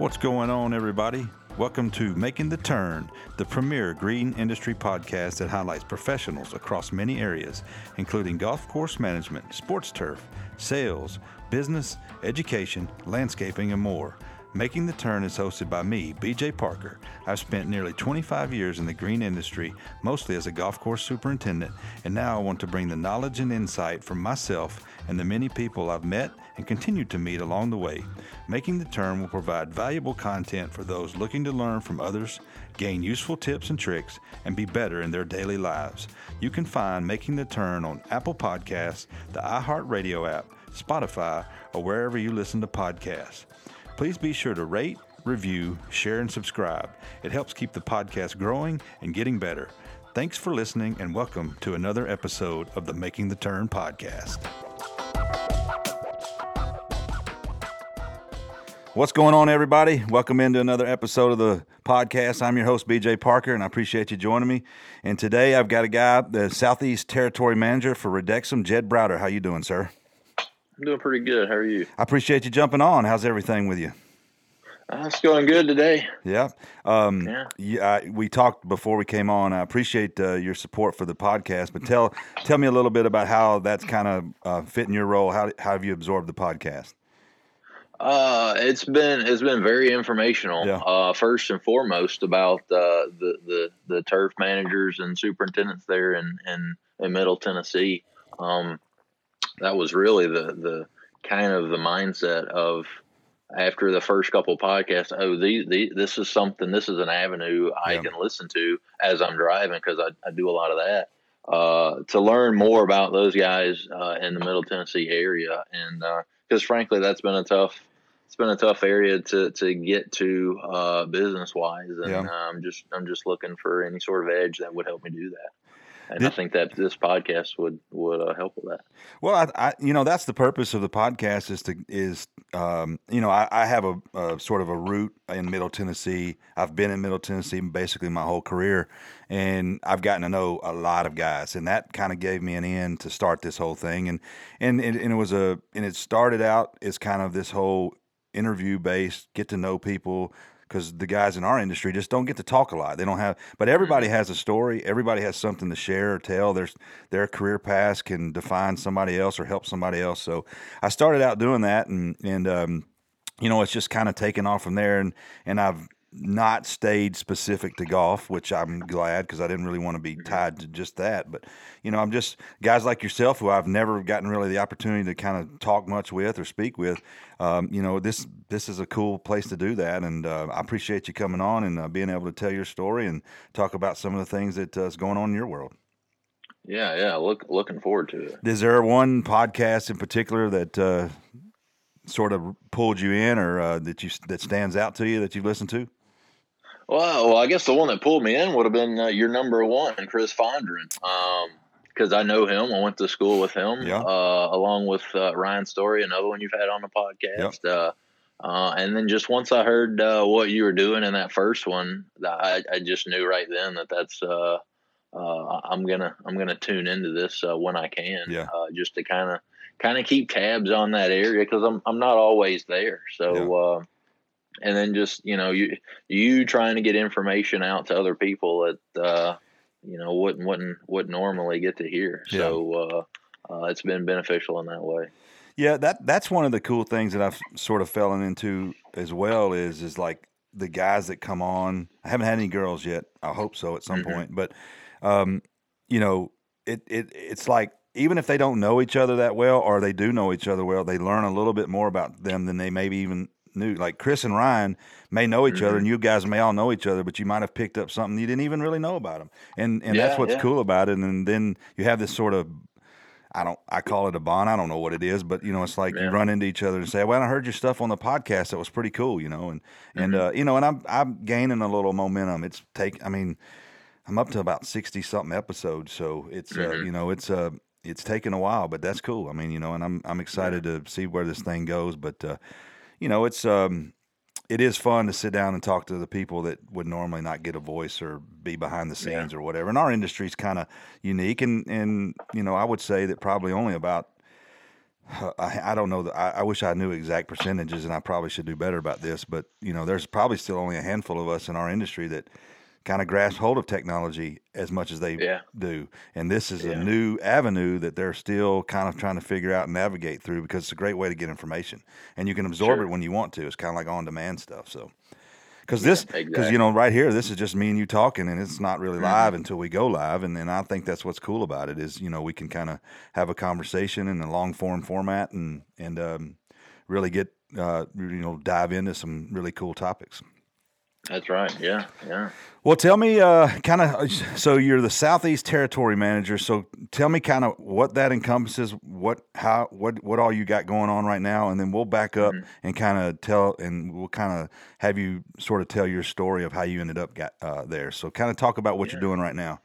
What's going on, everybody? Welcome to Making the Turn, the premier green industry podcast that highlights professionals across many areas, including golf course management, sports turf, sales, business, education, landscaping, and more. Making the Turn is hosted by me, BJ Parker. I've spent nearly 25 years in the green industry, mostly as a golf course superintendent, and now I want to bring the knowledge and insight from myself and the many people I've met and continue to meet along the way. Making the Turn will provide valuable content for those looking to learn from others, gain useful tips and tricks, and be better in their daily lives. You can find Making the Turn on Apple Podcasts, the iHeartRadio app, Spotify, or wherever you listen to podcasts. Please be sure to rate, review, share, and subscribe. It helps keep the podcast growing and getting better. Thanks for listening, and welcome to another episode of the Making the Turn podcast. What's going on, everybody? Welcome into another episode of the podcast. I'm your host, BJ Parker, and I appreciate you joining me. And today I've got a guy, the Southeast Territory Manager for Redexim, Jed Browder. How you doing, sir? I'm doing pretty good. How are you? I appreciate you jumping on. How's everything with you? Uh, it's going good today. Yeah. Um, yeah. yeah we talked before we came on. I appreciate uh, your support for the podcast, but tell tell me a little bit about how that's kind of uh, fit in your role. How, how have you absorbed the podcast? Uh, it's been it's been very informational. Yeah. Uh, first and foremost about uh, the the the turf managers and superintendents there in in, in Middle Tennessee. Um, that was really the the kind of the mindset of after the first couple podcasts. Oh, these, these this is something. This is an avenue I yeah. can listen to as I'm driving because I, I do a lot of that. Uh, to learn more about those guys uh, in the Middle Tennessee area, and because uh, frankly, that's been a tough it's been a tough area to to get to uh, business wise, and yeah. I'm just I'm just looking for any sort of edge that would help me do that and I think that this podcast would would uh, help with that. Well, I, I, you know that's the purpose of the podcast is to is um, you know I, I have a, a, sort of a root in Middle Tennessee. I've been in Middle Tennessee basically my whole career, and I've gotten to know a lot of guys, and that kind of gave me an end to start this whole thing. And and and, and it was a and it started out as kind of this whole interview based, get to know people, because the guys in our industry just don't get to talk a lot. They don't have, but everybody mm-hmm. has a story. Everybody has something to share or tell. There's their career path can define somebody else or help somebody else. So I started out doing that, and and um, you know, it's just kind of taken off from there. And and I've not stayed specific to golf, which I'm glad because I didn't really want to be mm-hmm. tied to just that. But you know, I'm just guys like yourself who I've never gotten really the opportunity to kind of talk much with or speak with. Um, you know, this this is a cool place to do that, and uh, I appreciate you coming on and uh, being able to tell your story and talk about some of the things that uh, is going on in your world. Yeah, yeah, look looking forward to it. Is there one podcast in particular that uh, sort of pulled you in, or uh, that you that stands out to you that you've listened to? Well, well, I guess the one that pulled me in would have been uh, your number one, Chris Fondren, because um, I know him. I went to school with him, yeah. uh, along with uh, Ryan Story, another one you've had on the podcast. Yep. Uh, uh, and then just once I heard uh, what you were doing in that first one, I, I just knew right then that that's I'm gonna I'm gonna tune into this when I can, yeah. just to kind of kind of keep tabs on that area because I'm I'm not always there. So. Yeah and then just you know you you trying to get information out to other people that uh, you know wouldn't wouldn't would normally get to hear. Yeah. So uh, uh, it's been beneficial in that way. Yeah, that that's one of the cool things that I've sort of fallen into as well is is like the guys that come on. I haven't had any girls yet. I hope so at some mm-hmm. point, but um, you know, it it it's like even if they don't know each other that well or they do know each other well, they learn a little bit more about them than they maybe even knew. Like Chris and Ryan may know each mm-hmm. other, and you guys may all know each other, but you might have picked up something you didn't even really know about them. And and yeah, that's what's yeah. cool about it. And then you have this sort of I don't I call it a bond. I don't know what it is, but you know, it's like yeah. you run into each other and say, "Well, I heard your stuff on the podcast. That was pretty cool," you know. And mm-hmm. and uh, you know, and I'm I'm gaining a little momentum. It's take. I mean, I'm up to about sixty something episodes, so it's uh, mm-hmm. uh, you know, it's uh it's taken a while, but that's cool. I mean, you know, and I'm I'm excited to see where this thing goes. But uh, you know, it's um, it is fun to sit down and talk to the people that would normally not get a voice or be behind the scenes yeah. or whatever. And our industry is kind of unique, and and you know, I would say that probably only about I, I don't know. The, I, I, wish I knew exact percentages, and I probably should do better about this. But you know, there's probably still only a handful of us in our industry that kind of grasp hold of technology as much as they yeah. do. And this is yeah. a new avenue that they're still kind of trying to figure out and navigate through because it's a great way to get information, and you can absorb sure. it when you want to. It's kind of like on demand stuff. So because this because exactly. you know right here this is just me and you talking and it's not really mm-hmm. live until we go live and, then i think that's what's cool about it is you know we can kind of have a conversation in a long form format and and um, really get uh, you know dive into some really cool topics that's right. Yeah, yeah. Well, tell me, uh, kind of. So you're the Southeast Territory Manager. So tell me, kind of, what that encompasses. What, how, what, what all you got going on right now, and then we'll back up mm-hmm. and kind of tell, and we'll kind of have you sort of tell your story of how you ended up got uh, there. So kind of talk about what yeah. you're doing right now.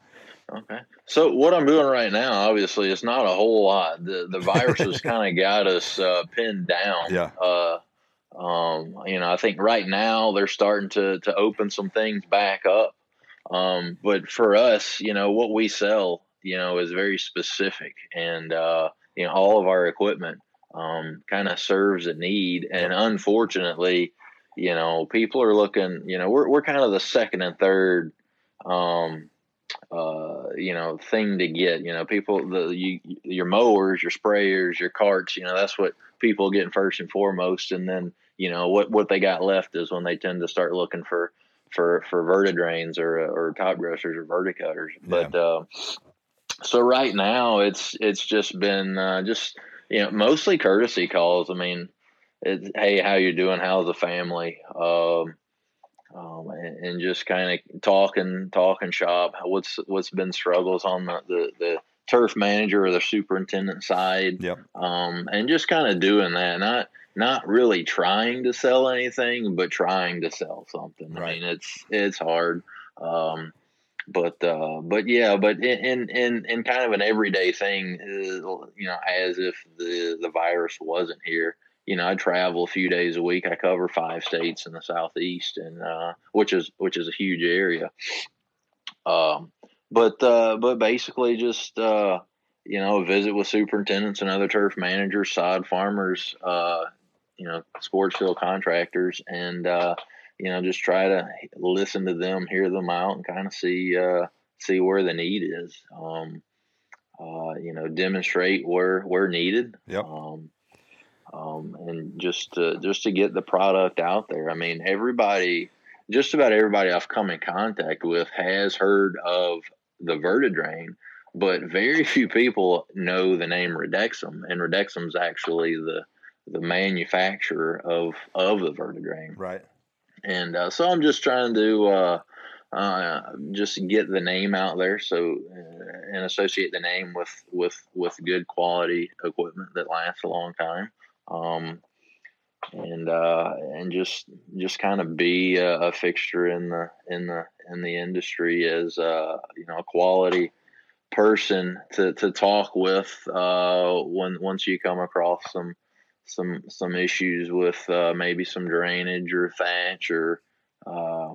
Okay. So what I'm doing right now, obviously, it's not a whole lot. The the virus has kind of got us uh, pinned down. Yeah. Uh, um, you know, I think right now they're starting to to open some things back up. Um, but for us, you know, what we sell, you know, is very specific, and uh, you know, all of our equipment um, kind of serves a need. And unfortunately, you know, people are looking. You know, we're we're kind of the second and third. Um, uh, you know, thing to get. You know, people the you, your mowers, your sprayers, your carts. You know, that's what people getting first and foremost, and then you know what what they got left is when they tend to start looking for for for vertidrains or or top dressers or verticutters. Yeah. But uh, so right now it's it's just been uh, just you know mostly courtesy calls. I mean, it's, hey, how you doing? How's the family? Um, um, and, and, just kind of talking talking shop. What's what's been struggles on the the, the turf manager or the superintendent side? Yep. Um, and just kind of doing that. Not not really trying to sell anything, but trying to sell something. Right. I mean, it's it's hard. Um, but uh, but yeah, but in in in kind of an everyday thing, uh, you know, as if the the virus wasn't here. You know, I travel a few days a week. I cover five states in the southeast, and uh, which is which is a huge area. Um, but uh, but basically, just uh, you know, a visit with superintendents and other turf managers, sod farmers, uh, you know sports field contractors and uh, you know just try to listen to them, hear them out, and kind of see uh, see where the need is. Um, uh, you know, demonstrate where where needed. Yep. Um, um, and just to, just to get the product out there. I mean, everybody, just about everybody I've come in contact with has heard of the Vertidrain, but very few people know the name Redexim, and Redexim's actually the the manufacturer of of the Vertidrain. Right. And uh, so I'm just trying to uh, uh, just get the name out there, so uh, and associate the name with with with good quality equipment that lasts a long time. Um, and uh, and just just kind of be a, a, fixture in the in the in the industry as uh, you know a quality person to, to talk with when once you come across some some some issues with uh, maybe some drainage or thatch or uh,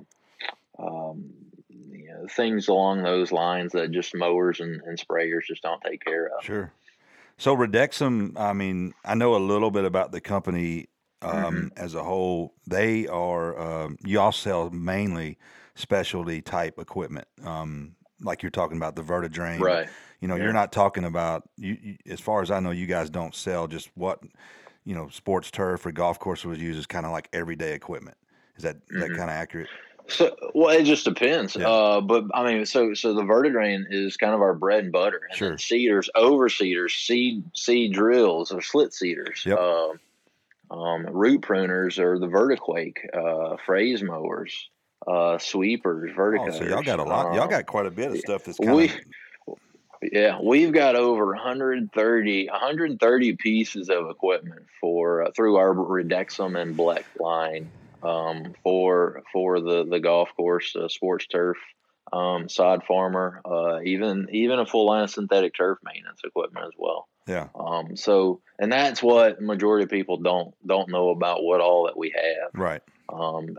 um, you know, things along those lines that just mowers and, and sprayers just don't take care of. Sure. So Redexim, I mean, I know a little bit about the company um, mm-hmm. as a whole. They are um, you all sell mainly specialty type equipment, um, like you're talking about the Vertidrain. Right. You know, yeah. you're not talking about you, you. As far as I know, you guys don't sell just what you know, sports turf or golf course was used as kind of like everyday equipment. Is that mm-hmm. that kind of accurate? So, well, it just depends. Yeah. Uh, but I mean, so so the vertidrain is kind of our bread and butter. And sure. Seeders, overseeders, seed seed drills, or slit seeders. Yep. Uh, um, root pruners or the vertiquake, uh, fraise mowers, uh, sweepers, verticutters. Oh, so y'all got a lot. y'all um, got quite a bit of stuff that's kind we, of yeah, we've got over 130, 130 pieces of equipment for uh, through our Redexim and Black line um, for for the the golf course, uh, sports turf, um, sod farmer, uh, even even a full line of synthetic turf maintenance equipment as well. Yeah. Um. So, and that's what majority of people don't don't know about what all that we have. Right. Um.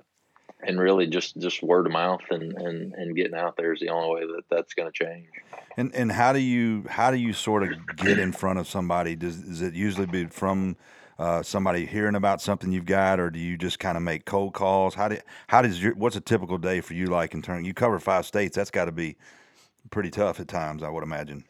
And really just just word of mouth and and and getting out there is the only way that that's going to change. And and how do you how do you sort of get in front of somebody? Does is it usually be from uh, somebody hearing about something you've got, or do you just kind of make cold calls? How do how does your what's a typical day for you like in turn? You cover five states. That's got to be pretty tough at times, I would imagine.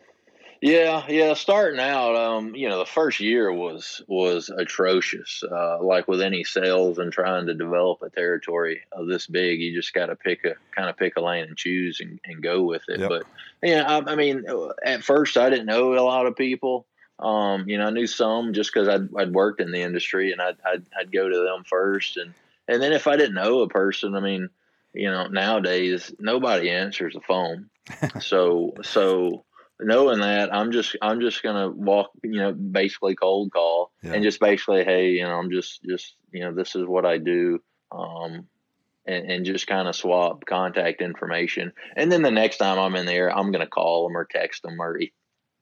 Yeah, yeah. Starting out, um, you know, the first year was was atrocious. Uh, like with any sales and trying to develop a territory of this big, you just got to pick a kind of pick a lane and choose and, and go with it. Yep. But yeah, I, I, mean, at first I didn't know a lot of people. Um, you know, I knew some just because I'd, I'd worked in the industry and I'd, I'd I'd go to them first, and and then if I didn't know a person, I mean, you know, nowadays nobody answers the phone, so so knowing that I'm just I'm just gonna walk you know basically cold call yeah. and just basically hey you know I'm just just you know this is what I do um and, and just kind of swap contact information and then the next time I'm in there I'm gonna call them or text them or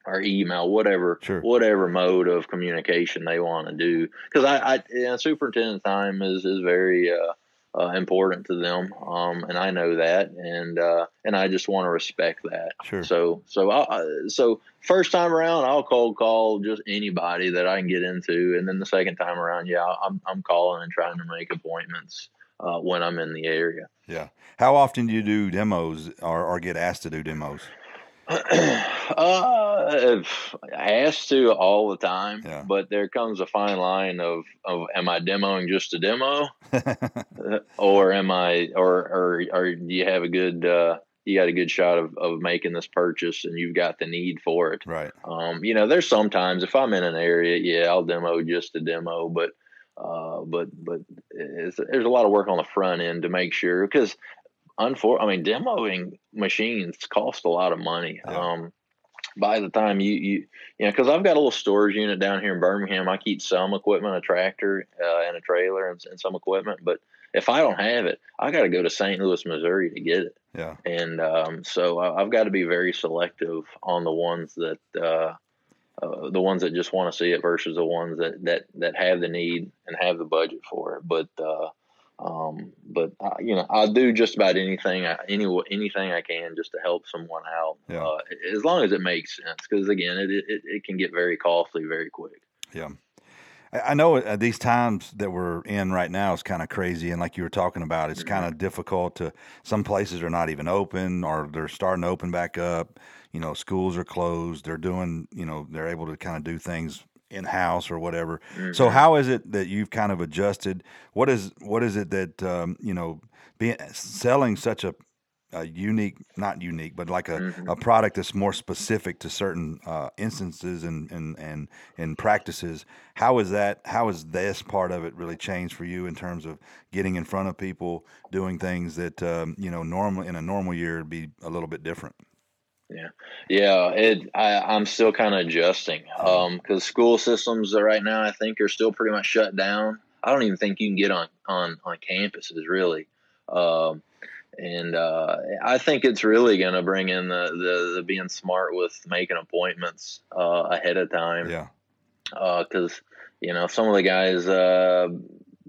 or email whatever sure. whatever mode of communication they want to do because I, I you know, superintendent time is is very uh uh, important to them, um, and I know that, and uh, and I just want to respect that. Sure. So so I, so first time around, I'll cold call just anybody that I can get into, and then the second time around, yeah, I'm I'm calling and trying to make appointments uh, when I'm in the area. Yeah. How often do you do demos or, or get asked to do demos? Uh, asked to all the time, yeah. but there comes a fine line of, of am I demoing just a demo, or am I, or or or do you have a good, uh, you got a good shot of, of making this purchase and you've got the need for it, right? Um, you know, there's sometimes if I'm in an area, yeah, I'll demo just a demo, but uh, but but there's a lot of work on the front end to make sure because unfor I mean, demoing machines cost a lot of money. Yeah. Um, by the time you you you know, because I've got a little storage unit down here in Birmingham. I keep some equipment, a tractor uh, and a trailer, and, and, some equipment. But if I don't have it, I got to go to St. Louis, Missouri to get it. Yeah. And um, so I, have got to be very selective on the ones that. Uh, uh, the ones that just want to see it versus the ones that, that, that have the need and have the budget for it. But uh, um, but uh, you know, I'll do just about anything, any anything I can just to help someone out, yeah. uh, as long as it makes sense. Because again, it, it it can get very costly very quick. Yeah. I know at uh, these times that we're in right now is kind of crazy, and like you were talking about, it's mm-hmm. kind of difficult to. Some places are not even open, or they're starting to open back up. You know, schools are closed. They're doing, you know, they're able to kind of do things in house or whatever. Mm-hmm. So how is it that you've kind of adjusted? What is what is it that um, you know being selling such a, a unique, not unique, but like a, mm-hmm. a product that's more specific to certain uh, instances and, and and and practices? How is that? How is this part of it really changed for you in terms of getting in front of people, doing things that um, you know normally in a normal year would be a little bit different? Yeah, yeah. It. I, am still kind of adjusting because um, school systems right now, I think, are still pretty much shut down. I don't even think you can get on on on campuses really, um, and uh, I think it's really going to bring in the, the, the being smart with making appointments uh, ahead of time. Yeah, because uh, you know some of the guys uh,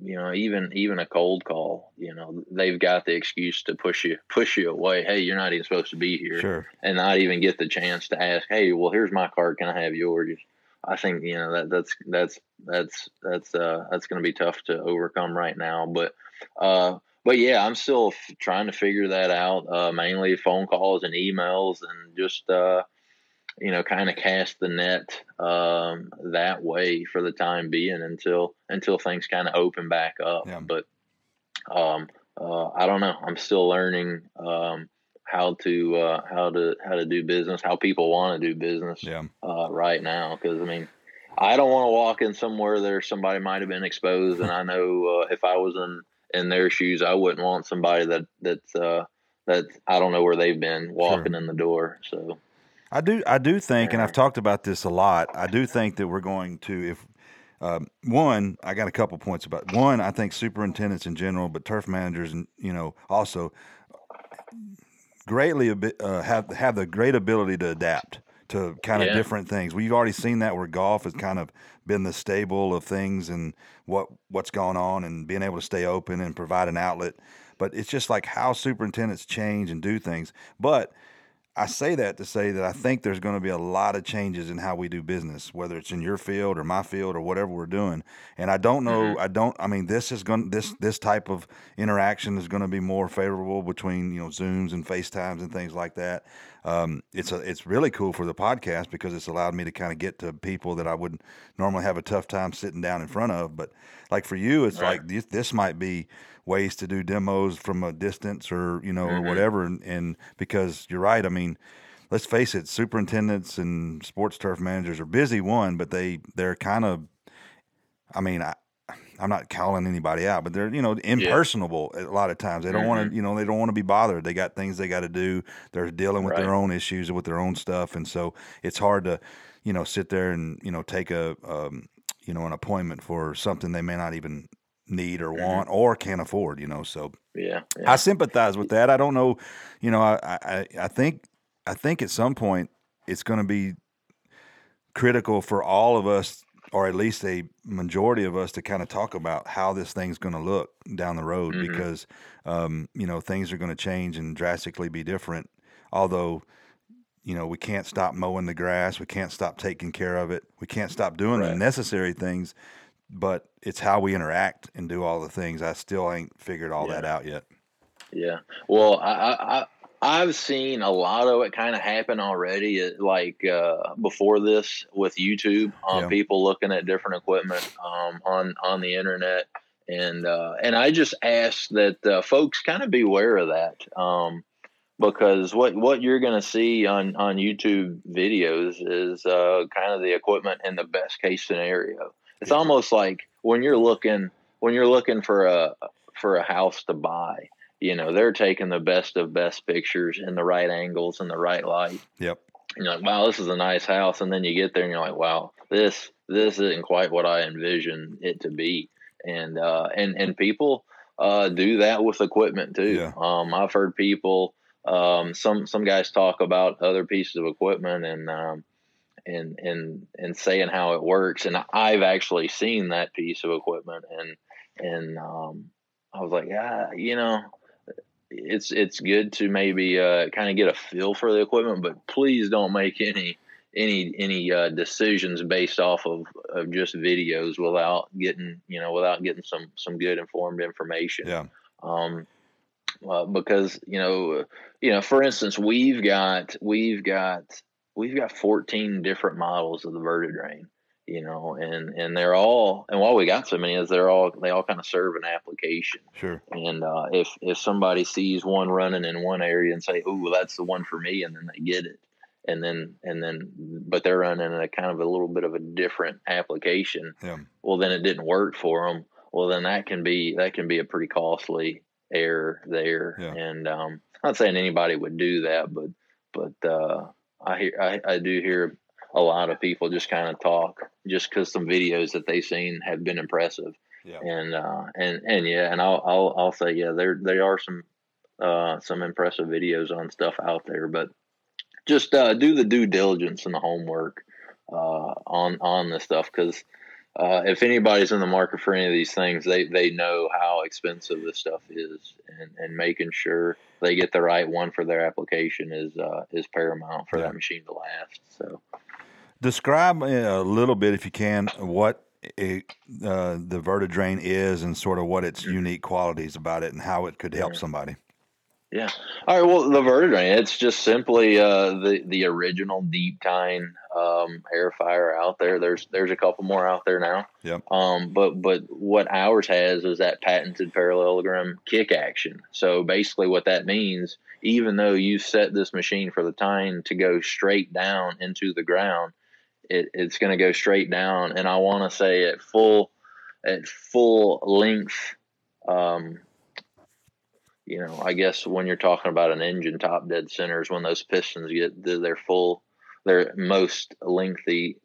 you know even even a cold call you know they've got the excuse to push you push you away. Hey you're not even supposed to be here. Sure. and not even get the chance to ask hey well here's my card. Can i have yours? I think you know that that's that's that's that's uh that's going to be tough to overcome right now. But uh but yeah i'm still f- trying to figure that out uh mainly phone calls and emails and just uh you know, kind of cast the net um, that way for the time being until until things kind of open back up. Yeah. But um, uh, I don't know. I'm still learning um, how to uh, how to how to do business, how people want to do business yeah. uh, right now. Because I mean, I don't want to walk in somewhere there somebody might have been exposed, and I know uh, if I was in in their shoes, I wouldn't want somebody that that's uh, that I don't know where they've been walking sure. in the door. So. I do. I do think, and I've talked about this a lot. I do think that we're going to, if um, one, I got a couple points about one. I think superintendents in general, but turf managers, and you know, also greatly uh, have have the great ability to adapt to kind of yeah. different things. We've already seen that where golf has kind of been the stable of things and what what's going on, and being able to stay open and provide an outlet. but it's just like how superintendents change and do things. But I say that to say that I think there's going to be a lot of changes in how we do business, whether it's in your field or my field or whatever we're doing. And I don't know, mm-hmm. I don't, I mean, this is going, this this type of interaction is going to be more favorable between you know Zooms and FaceTimes and things like that. Um, it's a, it's really cool for the podcast because it's allowed me to kind of get to people that I would normally have a tough time sitting down in front of. But like for you, it's right. like this, this might be ways to do demos from a distance or you know mm-hmm. or whatever and, and, because you're right i mean let's face it superintendents and sports turf managers are busy one but they they're kind of i mean i I'm not calling anybody out, but they're you know impersonable yeah. a lot of times. They don't mm-hmm. want to you know they don't want to be bothered. They got things they got to do. They're dealing with right. their own issues and with their own stuff, and so it's hard to you know sit there and you know take a um, you know an appointment for something they may not even need or mm-hmm. want or can't afford, you know. So yeah, yeah, I sympathize with that. I don't know, you know, I I, I think I think at some point it's going to be critical for all of us or at least a majority of us to kind of talk about how this thing's going to look down the road mm-hmm. because um, you know things are going to change and drastically be different although you know we can't stop mowing the grass we can't stop taking care of it we can't stop doing right. the necessary things but it's how we interact and do all the things. I still ain't figured all yeah. that out yet. Yeah. Well, I, I I've seen a lot of it kind of happen already. Like uh, before this with YouTube, um, yeah. people looking at different equipment um, on on the internet, and uh, and I just ask that uh, folks kind of beware of that. Um, because what what you're going to see on on YouTube videos is uh, kind of the equipment in the best case scenario. It's almost like when you're looking when you're looking for a for a house to buy. You know, they're taking the best of best pictures in the right angles and the right light. Yep. And you're like, wow, this is a nice house, and then you get there and you're like, wow, this this isn't quite what I envisioned it to be. And uh, and and people uh, do that with equipment too. Yeah. Um, I've heard people um, some some guys talk about other pieces of equipment and um, and and and saying how it works. And I've actually seen that piece of equipment, and and um, I was like, yeah, you know, it's it's good to maybe uh, kind of get a feel for the equipment, but please don't make any any any uh, decisions based off of, of just videos without getting you know without getting some some good informed information. Yeah. Um, uh, because you know, you know, for instance, we've got we've got we've got 14 different models of the VertiDrain, you know, and and they're all and why we got so many is they're all they all kind of serve an application. Sure. And uh, if if somebody sees one running in one area and say, "Oh, that's the one for me," and then they get it, and then and then but they're running a kind of a little bit of a different application. Yeah. Well, then it didn't work for them. Well, then that can be that can be a pretty costly error there. Yeah. And um, I'm not saying anybody would do that, but but uh, I hear I, I do hear a lot of people just kind of talk just because some videos that they've seen have been impressive. Yeah. And uh, and and yeah, and I'll I'll, I'll say yeah, there there are some uh, some impressive videos on stuff out there, but just uh, do the due diligence and the homework uh, on on this stuff because uh, if anybody's in the market for any of these things, they they know how expensive this stuff is, and, and making sure they get the right one for their application is uh, is paramount for yeah. that machine to last. So, describe a little bit, if you can, what it, uh, the VertiDrain is, and sort of what its unique qualities about it, and how it could help somebody. Yeah. All right. Well, the VertiDrain, it's just simply uh, the the original deep tine um, air fire out there. There's there's a couple more out there now. Yep. Um, but but what ours has is that patented parallelogram kick action. So basically, what that means, even though you set this machine for the tine to go straight down into the ground, it, it's going to go straight down. And I want to say at full at full length. Um, you know, I guess when you're talking about an engine top dead center is when those pistons get to their full, their most lengthy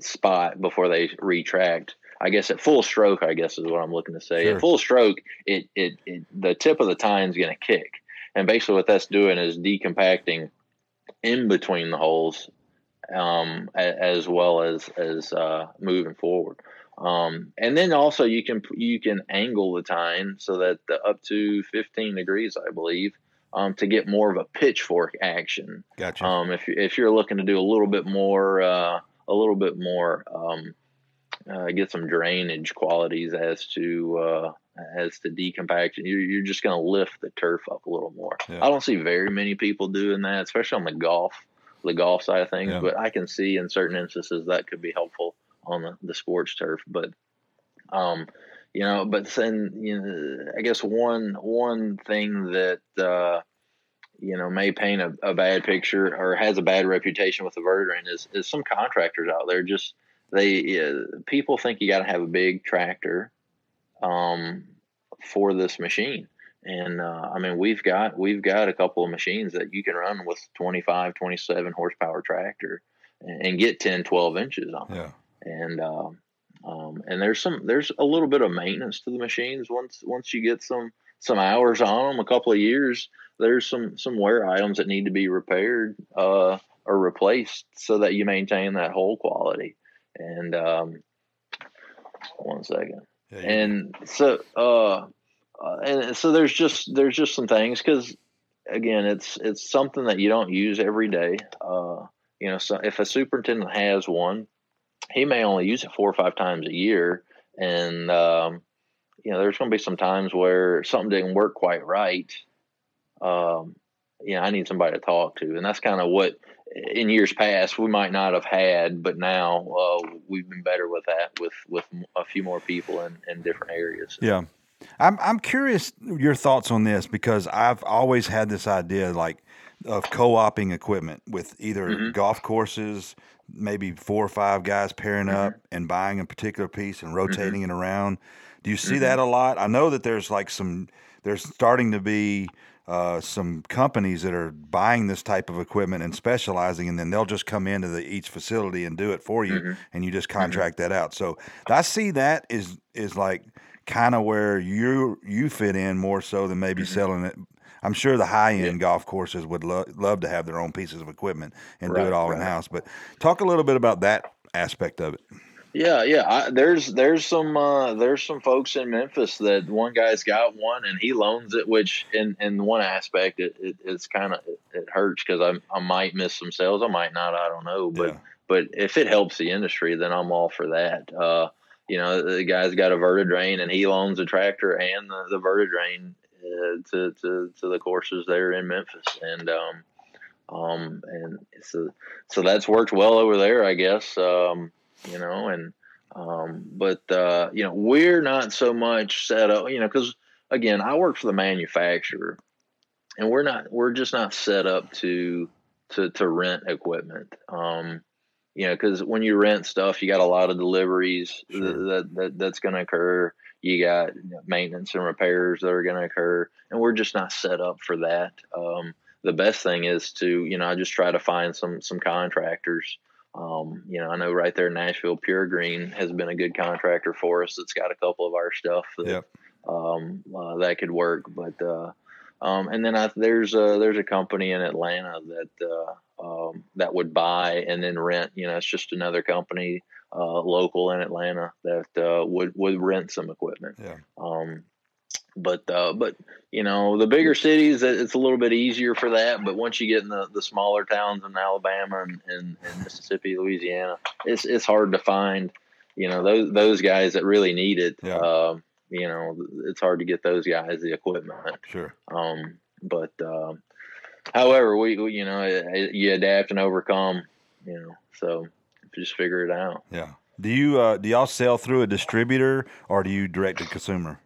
spot before they retract. I guess at full stroke, I guess is what I'm looking to say. Sure. At full stroke, it, it, it the tip of the tine is going to kick, and basically what that's doing is decompacting in between the holes, um, as well as as uh, moving forward. Um, and then also you can you can angle the tine so that the up to 15 degrees, I believe, um, to get more of a pitchfork action. Gotcha. Um, if if you're looking to do a little bit more, uh, a little bit more, um, uh, get some drainage qualities as to uh, as to decompaction. You're, you're just going to lift the turf up a little more. Yeah. I don't see very many people doing that, especially on the golf, the golf side of things. Yeah. But I can see in certain instances that could be helpful on the, the sports turf. But um, you know, but then you know, I guess one one thing that uh, you know may paint a, a, bad picture or has a bad reputation with the vertidrain is is some contractors out there just they uh, people think you got to have a big tractor um, for this machine. And uh, I mean, we've got we've got a couple of machines that you can run with 25, 27 horsepower tractor and, and get 10, 12 inches on. Yeah. And um, um, and there's some there's a little bit of maintenance to the machines once once you get some some hours on them, a couple of years. There's some some wear items that need to be repaired uh, or replaced so that you maintain that whole quality. And um, one second. Yeah, and so uh, uh, and so there's just there's just some things because again it's it's something that you don't use every day. Uh, you know, so if a superintendent has one, he may only use it four or five times a year, and um, you know there's going to be some times where something didn't work quite right. Um, you know, I need somebody to talk to, and that's kind of what in years past we might not have had, but now uh, we've been better with that with with a few more people in, in different areas. Yeah, I'm I'm curious your thoughts on this because I've always had this idea like of co-oping equipment with either mm-hmm. golf courses, maybe four or five guys pairing mm-hmm. up and buying a particular piece and rotating mm-hmm. it around. Do you see mm-hmm. that a lot? I know that there's like some there's starting to be uh, some companies that are buying this type of equipment and specializing, and then they'll just come into the, each facility and do it for you, mm-hmm. and you just mm-hmm. contract mm-hmm. that out. So I see that is is like kind of where you you fit in more so than maybe mm-hmm. selling it. I'm sure the high end yeah. golf courses would lo- love to have their own pieces of equipment and right, do it all right. in house. But talk a little bit about that aspect of it. Yeah, yeah. I, there's there's some uh, there's some folks in Memphis that one guy's got one and he loans it, which in in one aspect it, it it's kind of it, it, hurts because I I might miss some sales, I might not, I don't know, but yeah. but if it helps the industry, then I'm all for that. Uh, you know, the guy's got a verted vertidrain and he loans a tractor and the, the vertidrain uh, to to to the courses there in Memphis, and um um and so so that's worked well over there, I guess. Um, you know, and um, but uh, you know, we're not so much set up, you know, because again, I work for the manufacturer, and we're not, we're just not set up to to to rent equipment. Um, you know, because when you rent stuff, you got a lot of deliveries sure. that, that that's going to occur. You got maintenance and repairs that are going to occur, and we're just not set up for that. Um, the best thing is to, you know, I just try to find some some contractors um, you know, I know right there, in Nashville Pure Green has been a good contractor for us. It's got a couple of our stuff that yep. um, uh, that could work. But uh, um, and then I, there's a, there's a company in Atlanta that uh, um, that would buy and then rent. You know, it's just another company uh, local in Atlanta that uh, would would rent some equipment. Yeah. Um, but uh, but you know the bigger cities it's a little bit easier for that but once you get in the, the smaller towns in alabama and, and, and, mississippi louisiana it's it's hard to find you know those those guys that really need it yeah. uh, you know it's hard to get those guys the equipment sure um but uh, however we, we you know you adapt and overcome you know so just figure it out yeah do you uh, do y'all sell through a distributor or do you direct to consumer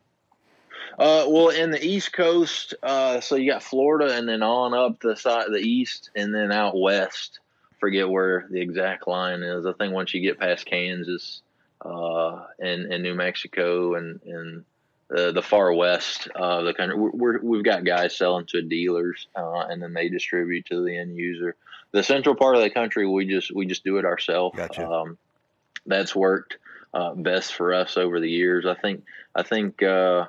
uh, well, in the East Coast, uh, so you got Florida, and then on up the side, the east, and then out west. Forget where the exact line is. I think once you get past Kansas uh, and, and New Mexico and and the, the far west of the country, we're, we have got guys selling to dealers, uh, and then they distribute to the end user. The central part of the country, we just we just do it ourselves. Gotcha. Um, that's worked uh, best for us over the years. I think I think uh,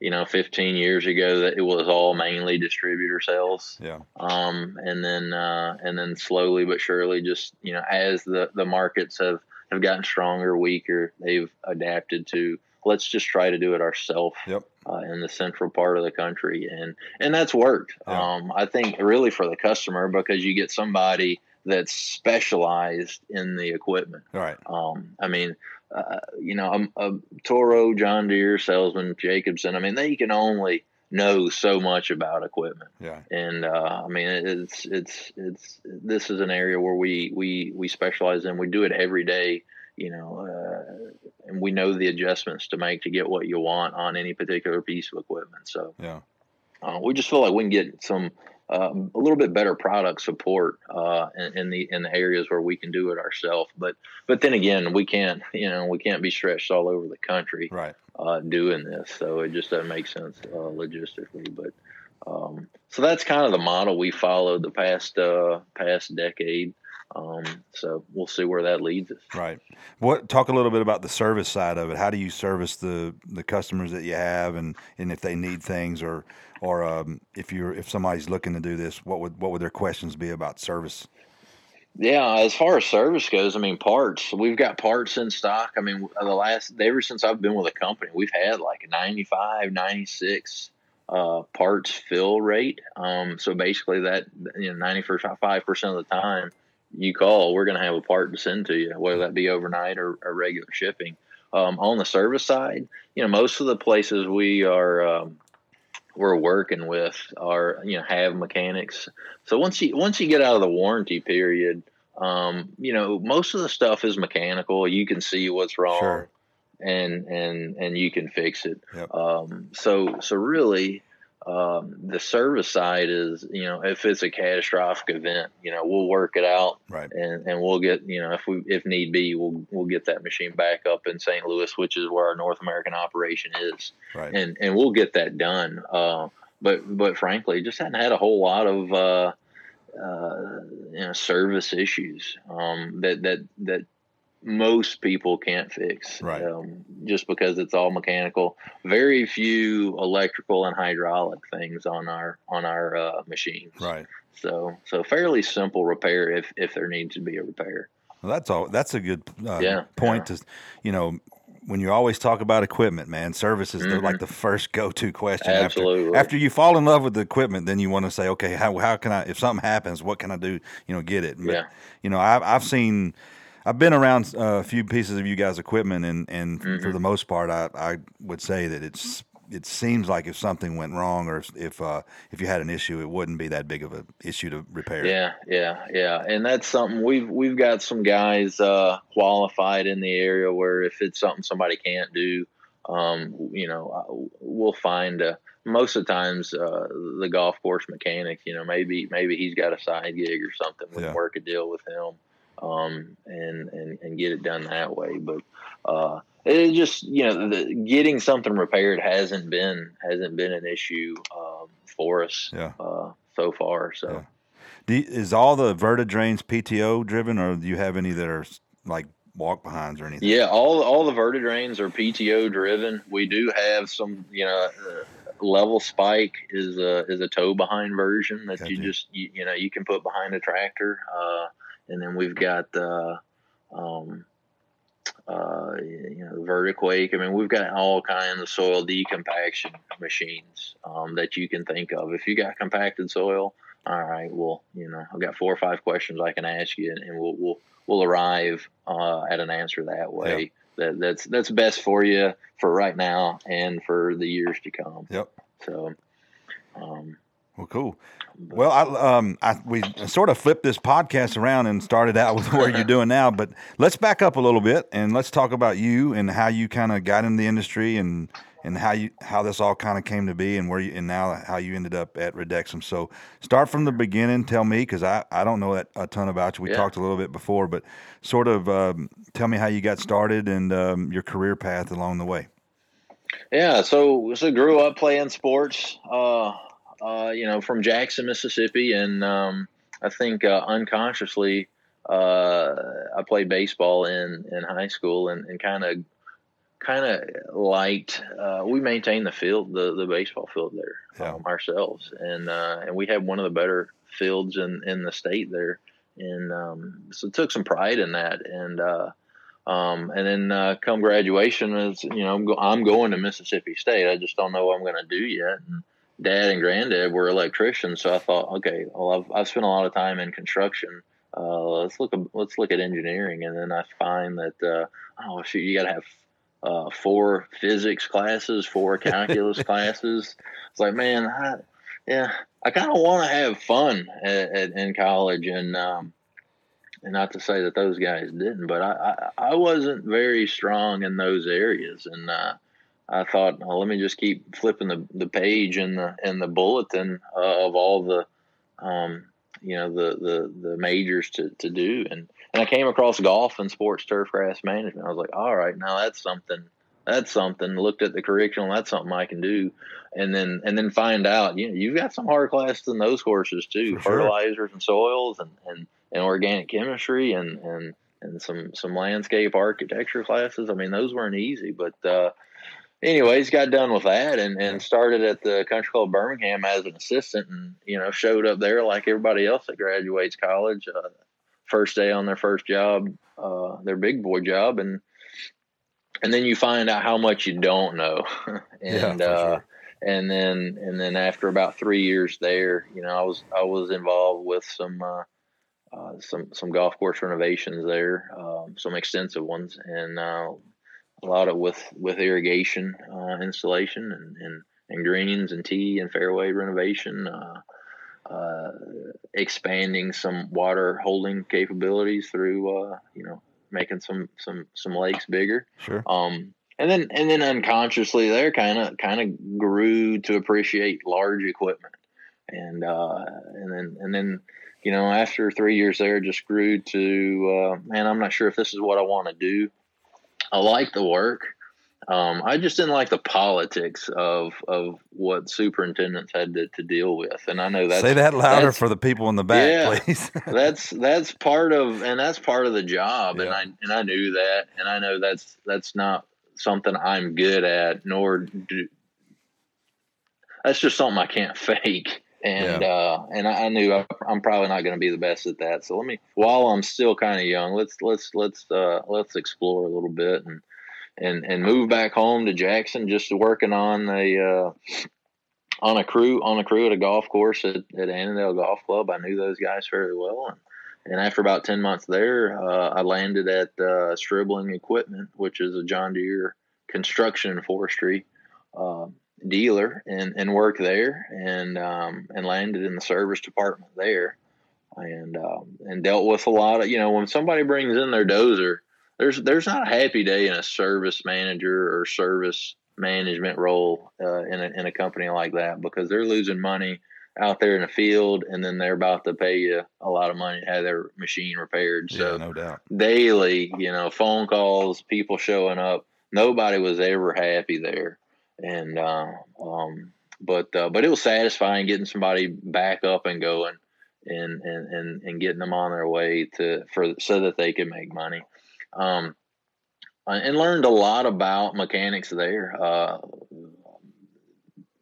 you know, 15 years ago that it was all mainly distributor sales. Yeah. Um, and then, uh, and then slowly but surely, just, you know, as the, the markets have, have gotten stronger, weaker. They've adapted to let's just try to do it ourselves yep. uh, in the central part of the country, and and that's worked. Yeah. Um, I think really for the customer because you get somebody that's specialized in the equipment. Right. Um, I mean, uh, you know, a, a Toro, John Deere salesman, Jacobsen. I mean, they can only know so much about equipment. Yeah. And uh, I mean, it's it's it's this is an area where we we we specialize in. We do it every day. You know, uh, and we know the adjustments to make to get what you want on any particular piece of equipment. So yeah, uh, we just feel like we can get some uh, a little bit better product support uh, in, in, the in the areas where we can do it ourselves. But but then again, we can't you know we can't be stretched all over the country right. uh, doing this. So it just doesn't make sense uh, logistically. But um, so that's kind of the model we followed the past uh, past decade. Um, so we'll see where that leads us. Right. What talk a little bit about the service side of it. How do you service the the customers that you have, and and if they need things, or or um, if you're if somebody's looking to do this, what would what would their questions be about service? Yeah, as far as service goes, I mean parts. We've got parts in stock. I mean, the last ever since I've been with the company, we've had like a 95, 96 uh, parts fill rate. Um, so basically, that you know, ninety five percent of the time you call, we're going to have a part to send to you, whether that be overnight or, or regular shipping. Um, on the service side, you know, most of the places we are um, we're working with are you know have mechanics. So once you once you get out of the warranty period, um, you know most of the stuff is mechanical. You can see what's wrong, sure. and and and you can fix it. Yep. Um, so so really, um, the service side is, you know, if it's a catastrophic event, you know, we'll work it out, right? And and we'll get, you know, if we if need be, we'll we'll get that machine back up in St. Louis, which is where our North American operation is, right? And and we'll get that done. Uh, but but frankly, just hadn't had a whole lot of uh, uh, you know service issues um, that that that most people can't fix, right? Um, just because it's all mechanical. Very few electrical and hydraulic things on our on our uh, machines, right? So so fairly simple repair if if there needs to be a repair. Well, that's all. That's a good uh, yeah, point yeah. to, you know, when you always talk about equipment, man, service is mm-hmm. the, like the first go-to question. Absolutely. After, after you fall in love with the equipment, then you want to say, okay, how, how can I, if something happens, what can I do, you know, get it. But, yeah. You know, I've, I've seen, I've been around uh, a few pieces of you guys' equipment, and, and mm-hmm. for the most part, I, I would say that it's it seems like if something went wrong or if uh, if you had an issue, it wouldn't be that big of an issue to repair. Yeah, yeah, yeah, and that's something we've we've got some guys uh, qualified in the area where if it's something somebody can't do, um, you know, uh, we'll find. A, most of the times, uh, the golf course mechanic, you know, maybe maybe he's got a side gig or something. We yeah. can work a deal with him um, and, and and get it done that way. But uh, it just you know the, getting something repaired hasn't been hasn't been an issue um, for us yeah. uh, so far. So. Yeah. You, is all the Vertidrains PTO driven, or do you have any that are like walk behinds or anything? Yeah, all all the Vertidrains are PTO driven. We do have some, you know, uh, level spike is a is a tow behind version that you just you, you, know you can put behind a tractor. Uh, and then we've got the um, uh, you know Vertiquake. I mean, we've got all kinds of soil decompaction machines um, that you can think of. If you got compacted soil, all right, well, you know, I've got four or five questions I can ask you, and we'll we'll we'll arrive uh, at an answer that way. Yep. That that's that's best for you for right now and for the years to come. Yep. So. Um, well, cool. Well, I, um, I, we sort of flipped this podcast around and started out with what you're doing now, but let's back up a little bit and let's talk about you and how you kind of got in the industry and and how you how this all kind of came to be and where you and now how you ended up at Redexim. So start from the beginning. Tell me because I, I don't know that a ton about you. We yeah. talked a little bit before, but sort of um, tell me how you got started and um, your career path along the way. Yeah, so so grew up playing sports. Uh, uh, you know, from Jackson, Mississippi, and um, I think uh, unconsciously uh, I played baseball in in high school and kind of kind of liked. Uh, we maintained the field, the the baseball field there yeah. um, ourselves, and uh, and we had one of the better fields in in the state there, and um, so took some pride in that, and Um, and then uh, come graduation, is you know I'm, go- I'm, going to Mississippi State. I just don't know what I'm going to do yet. And Dad and Granddad were electricians, so I thought, okay, well I've, I've spent a lot of time in construction. Uh, let's look at, let's look at engineering, and then I find that uh, oh shoot, you got to have uh, four physics classes, four calculus classes. It's like, man, I, yeah, I kind of want to have fun at, at, in college, and um, and not to say that those guys didn't, but I, I, I wasn't very strong in those areas, and uh, I thought, well, let me just keep flipping the, the page in the in the bulletin uh, of all the, um, you know, the, the the majors to to do, and and I came across golf and sports turf grass management. I was like, all right, now that's something. That's something. Looked at the curriculum. That's something I can do, and then and then find out. You know, you've got some hard classes in those courses too, fertilizers and soils, and and and organic chemistry and and and some some landscape architecture classes. I mean, those weren't easy, but uh, anyways, got done with that and and started at the Country Club Birmingham as an assistant, and you know showed up there like everybody else that graduates college. Uh, first day on their first job, uh, their big boy job, and and then you find out how much you don't know, and yeah, uh, sure. and then and then after about three years there, you know, I was I was involved with some uh, uh, some some golf course renovations there, um, some extensive ones, and uh, a lot of with with irrigation uh, installation and, and and greens and tee and fairway renovation, uh, uh, expanding some water holding capabilities through you know making some some some lakes bigger. Sure. Um, and then and then unconsciously there kind of kind of grew to appreciate large equipment and uh and then and then you know, after three years there, just grew to, uh, man, I'm not sure if this is what I want to do. I like the work. Um, I just didn't like the politics of of what superintendents had to, to deal with, and I know that. Say that louder for the people in the back, yeah, please. that's that's part of, and that's part of the job, yeah. and I and I knew that, and I know that's that's not something I'm good at, nor do. That's just something I can't fake and yeah. uh, and I, I knew I'm probably not going to be the best at that. So let me, while I'm still kind of young, let's let's let's uh, let's explore a little bit and and and move back home to Jackson, just working on a uh, on a crew on a crew at a golf course at, at Annandale Golf Club. I knew those guys fairly well, and and after about ten months there, uh, I landed at uh, Stribling Equipment, which is a John Deere construction and forestry. Um, dealer and, and worked there and um, and landed in the service department there. And um, and dealt with a lot of you know when somebody brings in their dozer there's there's not a happy day in a service manager or service management role uh, in a in a company like that because they're losing money out there in the field and then they're about to pay you a lot of money to have their machine repaired. So yeah, no doubt. daily you know phone calls people showing up nobody was ever happy there and uh, um, but uh, but it was satisfying getting somebody back up and going and and and, and getting them on their way to for so that they could make money. Um, and learned a lot about mechanics there uh,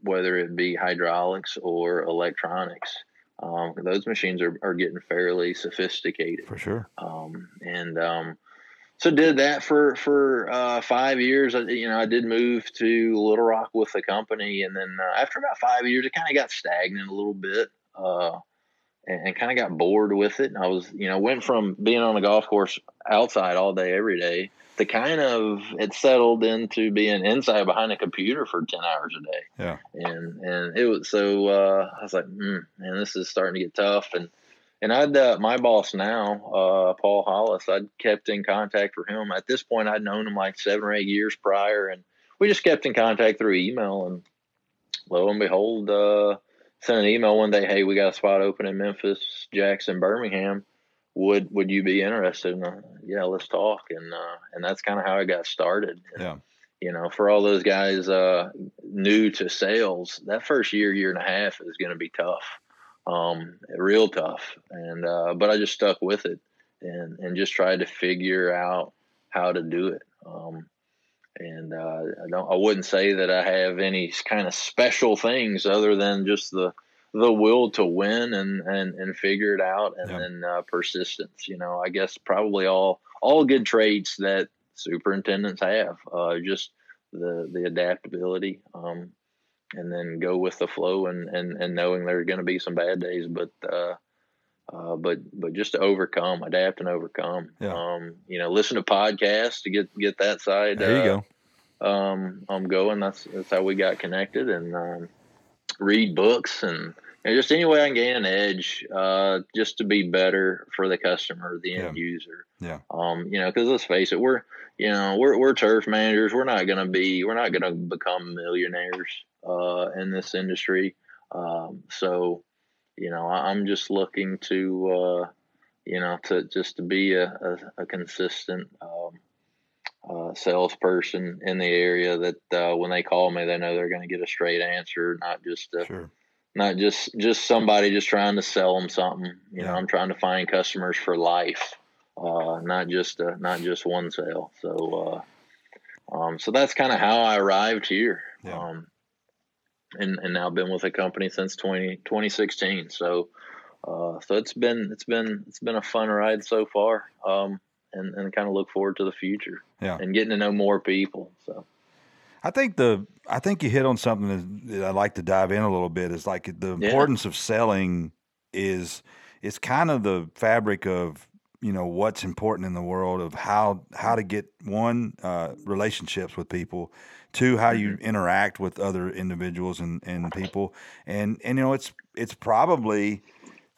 whether it be hydraulics or electronics. Um, those machines are, are getting fairly sophisticated. For sure. Um, and um, so did that for for uh, five years. I, you know, I did move to Little Rock with the company, and then uh, after about five years, it kind of got stagnant a little bit, uh, and, and kind of got bored with it. And I was, you know, went from being on a golf course outside all day every day to kind of it settled into being inside behind a computer for ten hours a day. Yeah, and and it was so uh, I was like, mm, man, this is starting to get tough, and and I'd uh, my boss now, uh, Paul Hollis. I'd kept in contact with him. At this point, I'd known him like seven or eight years prior, and we just kept in contact through email. And lo and behold, uh, sent an email one day. Hey, we got a spot open in Memphis, Jackson, Birmingham. Would would you be interested? And, uh, yeah, let's talk. And uh, and that's kind of how I got started. Yeah. You know, for all those guys uh, new to sales, that first year, year and a half is going to be tough um, real tough. And uh, but I just stuck with it and and just tried to figure out how to do it. Um, and uh, I don't I wouldn't say that I have any kind of special things other than just the the will to win and and and figure it out, and then uh, persistence. You know, I guess probably all all good traits that superintendents have. Uh, just the the adaptability, um, and then go with the flow, and and and knowing there are going to be some bad days, but. Uh, uh, but but just to overcome, adapt and overcome. Yeah. Um, you know, listen to podcasts to get get that side. There you uh, go. Um, I'm going. That's that's how we got connected, and um, read books and, and, just any way I can gain an edge, uh, just to be better for the customer, the end yeah. user. Yeah. Um, you know, because let's face it, we're you know we're we're turf managers. We're not gonna be we're not gonna become millionaires uh, in this industry. Um, so you know, I'm just looking to, uh, you know, to just to be a, a, a consistent um, uh, salesperson in the area that uh, when they call me, they know they're going to get a straight answer, not just a, sure. not just just somebody just trying to sell them something. You yeah. know, I'm trying to find customers for life, uh, not just a, not just one sale. So, uh, um, so that's kind of how I arrived here. Yeah. Um, and and now been with the company since 20, 2016. So, uh, so it's been it's been it's been a fun ride so far, um, and and kind of look forward to the future. Yeah, and getting to know more people. So, I think the I think you hit on something that I'd like to dive in a little bit. Is like the importance yeah. of selling is it's kind of the fabric of you know what's important in the world of how how to get one uh, relationships with people two how you mm-hmm. interact with other individuals and, and people and and you know it's it's probably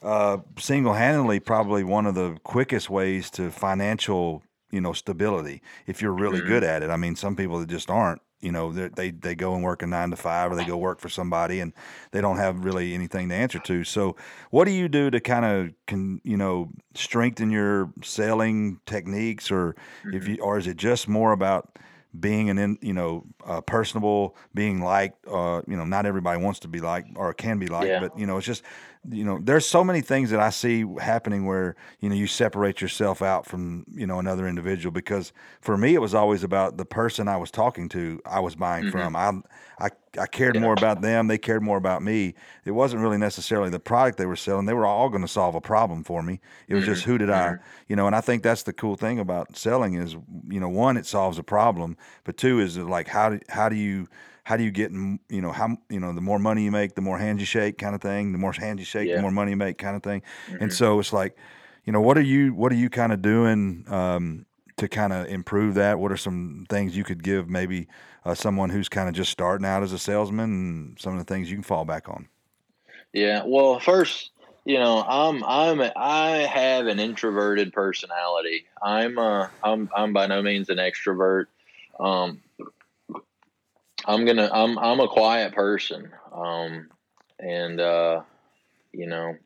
uh, single-handedly probably one of the quickest ways to financial you know stability if you're really mm-hmm. good at it i mean some people that just aren't you know they they go and work a nine to five or they go work for somebody and they don't have really anything to answer to so what do you do to kind of can you know strengthen your selling techniques or mm-hmm. if you or is it just more about being an in, you know uh, personable, being liked. Uh, you know, not everybody wants to be liked or can be liked, yeah. but you know, it's just you know, there's so many things that I see happening where you know you separate yourself out from you know another individual because for me it was always about the person I was talking to, I was buying mm-hmm. from. I I I cared yeah. more about them, they cared more about me. It wasn't really necessarily the product they were selling. They were all going to solve a problem for me. It was mm-hmm. just who did mm-hmm. I, you know, and I think that's the cool thing about selling is you know one it solves a problem, but two is like how do how do you how do you get you know how you know the more money you make the more hands you shake kind of thing the more hands you shake yeah. the more money you make kind of thing mm-hmm. and so it's like you know what are you what are you kind of doing um, to kind of improve that? What are some things you could give maybe uh, someone who's kind of just starting out as a salesman and some of the things you can fall back on? Yeah well first you know i'm i'm i have an introverted personality. I'm uh i'm i'm by no means an extrovert. Um I'm gonna I'm I'm a quiet person, um, and uh, you know,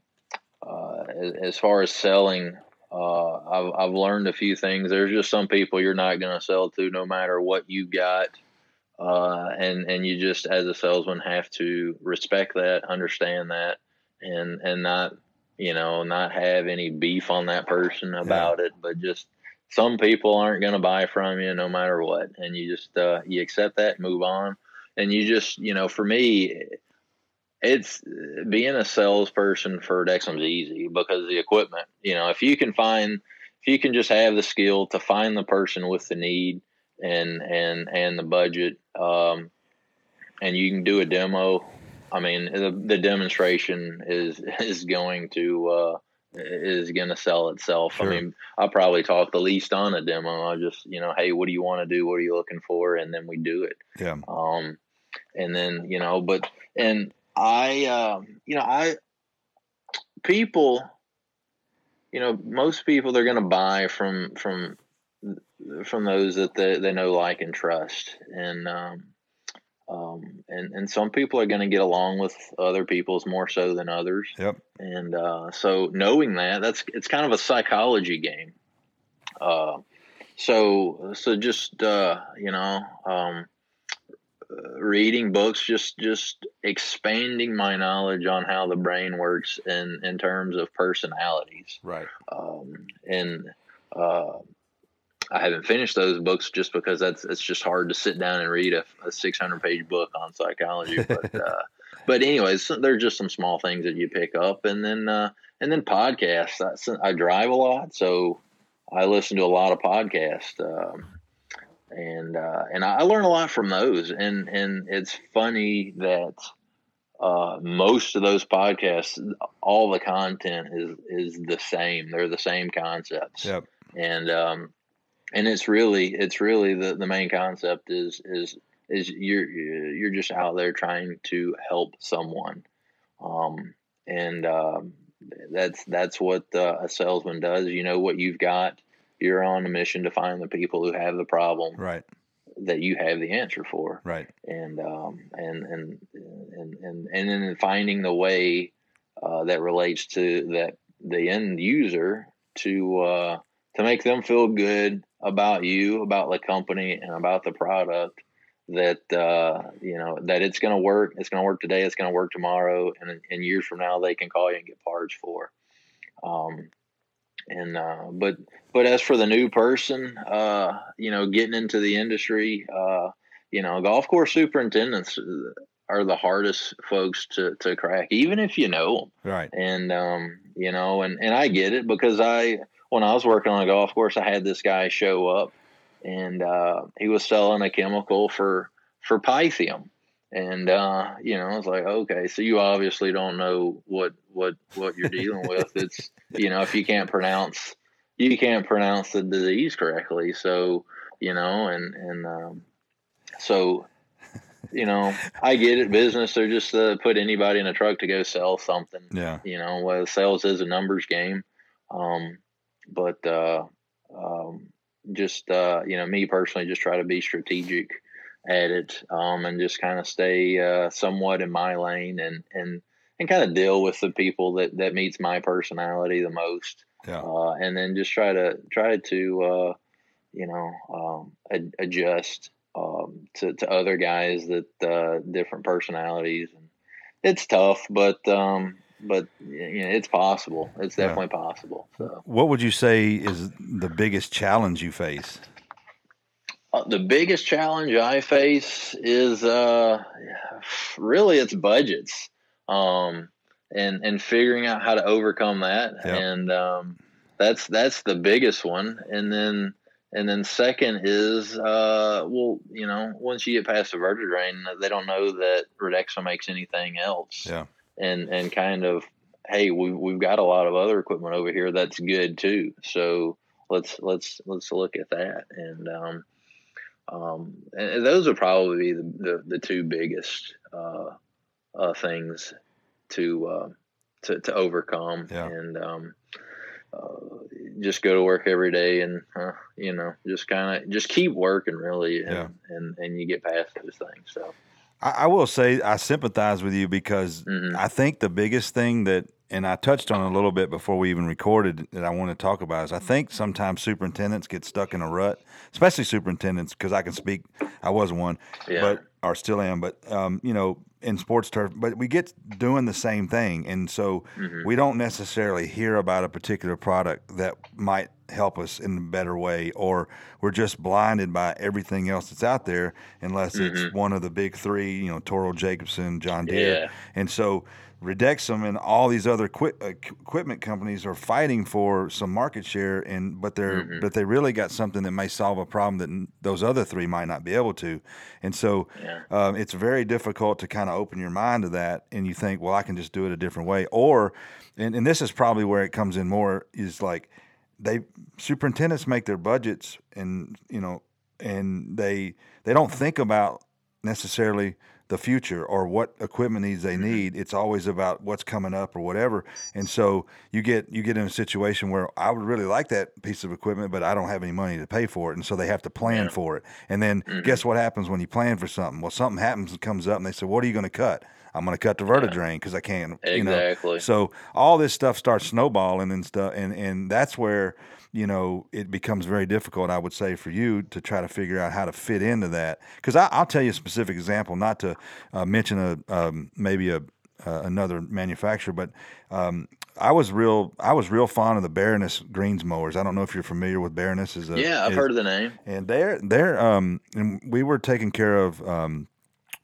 uh, as, as, far as selling, uh, I've I've learned a few things. There's just some people you're not gonna sell to, no matter what you got, uh, and and you just as a salesman have to respect that, understand that, and and not you know not have any beef on that person about yeah. it, but just some people aren't going to buy from you no matter what and you just uh, you accept that move on. And you just you know for me it's being a salesperson for Dexam's easy because the equipment you know if you can find if you can just have the skill to find the person with the need and and and the budget um, and you can do a demo i mean the, the demonstration is is going to uh, is going to sell itself. Sure. I mean, I'll probably talk the least on a demo. I'll just, you know, hey, what do you want to do? What are you looking for? And then we do it. Yeah. Um, and then, you know, but, and I, um, you know, I, people, you know, most people they're going to buy from, from, from those that they, they know, like, and trust. And, um, um, and and some people are going to get along with other people's more so than others. Yep. And uh, so knowing that, that's it's kind of a psychology game. Uh, so so just uh, you know, um, reading books, just just expanding my knowledge on how the brain works in in terms of personalities. Right. Um, and uh, I haven't finished those books just because that's it's just hard to sit down and read a, a 600 page book on psychology. But uh, but anyways, there's just some small things that you pick up, and then uh, and then podcasts. I, I, drive a lot, so I listen to a lot of podcasts, um, and uh, and I learn a lot from those. And and it's funny that uh, most of those podcasts, all the content is is the same. They're the same concepts. Yep. And um, and it's really it's really the, the main concept is is is you're you're just out there trying to help someone, um, and um, that's that's what uh, a salesman does. You know what you've got. You're on a mission to find the people who have the problem. Right that you have the answer for. Right. And um, and and and and and then finding the way uh, that relates to that the end user to uh, to make them feel good about you, about the company, and about the product. That uh, you know that it's going to work. It's going to work today. It's going to work tomorrow, and and years from now they can call you and get parts for. Um, and uh, but but as for the new person, uh, you know, getting into the industry, uh, you know, golf course superintendents are the hardest folks to to crack, even if you know them. Right. And um, you know, and and I get it because I when I was working on a golf course, I had this guy show up, and uh, he was selling a chemical for for pythium and uh, you know, I was like, okay, so you obviously don't know what what what you're dealing with. It's you know, if you can't pronounce you can't pronounce the disease correctly, so you know, and and um, so you know, I get it. Business, they're just uh, put anybody in a truck to go sell something. Yeah, you know, well, sales is a numbers game, um, but uh, um, just uh, you know, me personally, just try to be strategic at it um, and just kind of stay uh, somewhat in my lane and and and kind of deal with the people that that meets my personality the most. Yeah. Uh, and then just try to try to uh, you know um, ad- adjust um, to to other guys that uh, different personalities and it's tough, but um, but you know, it's possible. It's definitely yeah. possible. So. What would you say is the biggest challenge you face? Uh, the biggest challenge I face is uh, really it's budgets, um, and and figuring out how to overcome that, yep. and um, that's that's the biggest one. And then and then second is uh, well, you know, once you get past the vertidrain, they don't know that Redexim makes anything else. Yeah, and and kind of hey, we we've got a lot of other equipment over here that's good too. So let's let's let's look at that and um, um, and those would probably the, the, the two biggest uh, uh, things to, uh, to to overcome. Yeah. And um, uh, just go to work every day, and uh, you know, just kind of just keep working, really, and, yeah. and and you get past those things. So. I, I will say I sympathize with you because mm-hmm. I think the biggest thing that and I touched on a little bit before we even recorded that I want to talk about is I think sometimes superintendents get stuck in a rut, especially superintendents because I can speak. I was one, yeah. but or still am, but um, you know, in sports turf, but we get doing the same thing, and so mm-hmm. we don't necessarily hear about a particular product that might help us in a better way, or we're just blinded by everything else that's out there, unless mm-hmm. it's one of the big three, you know, Toro, Jacobsen, John Deere, yeah. and so Redexim and all these other equi- uh, equipment companies are fighting for some market share, and but they're mm-hmm. but they really got something that may solve a problem that n- those other three might not be able to, and so yeah. um, it's very difficult to kind of open your mind to that, and you think, well, I can just do it a different way, or and, and this is probably where it comes in more is like they superintendents make their budgets, and you know, and they they don't think about necessarily the future or what equipment needs they mm-hmm. need. It's always about what's coming up or whatever. And so you get you get in a situation where I would really like that piece of equipment, but I don't have any money to pay for it, and so they have to plan yeah. for it. And then mm-hmm. guess what happens when you plan for something? Well, something happens and comes up, and they say, "What are you going to cut?" I'm going to cut the vertidrain because I can't. Exactly. You know? So all this stuff starts snowballing and stuff, and and that's where you know, it becomes very difficult, I would say, for you to try to figure out how to fit into that. Because I'll tell you a specific example, not to uh, mention a um, maybe a uh, another manufacturer, but um, I was real I was real fond of the Baroness greens mowers. I don't know if you're familiar with Baroness. Is a, yeah, I've is, heard of the name. And they're they're um, and we were taking care of um,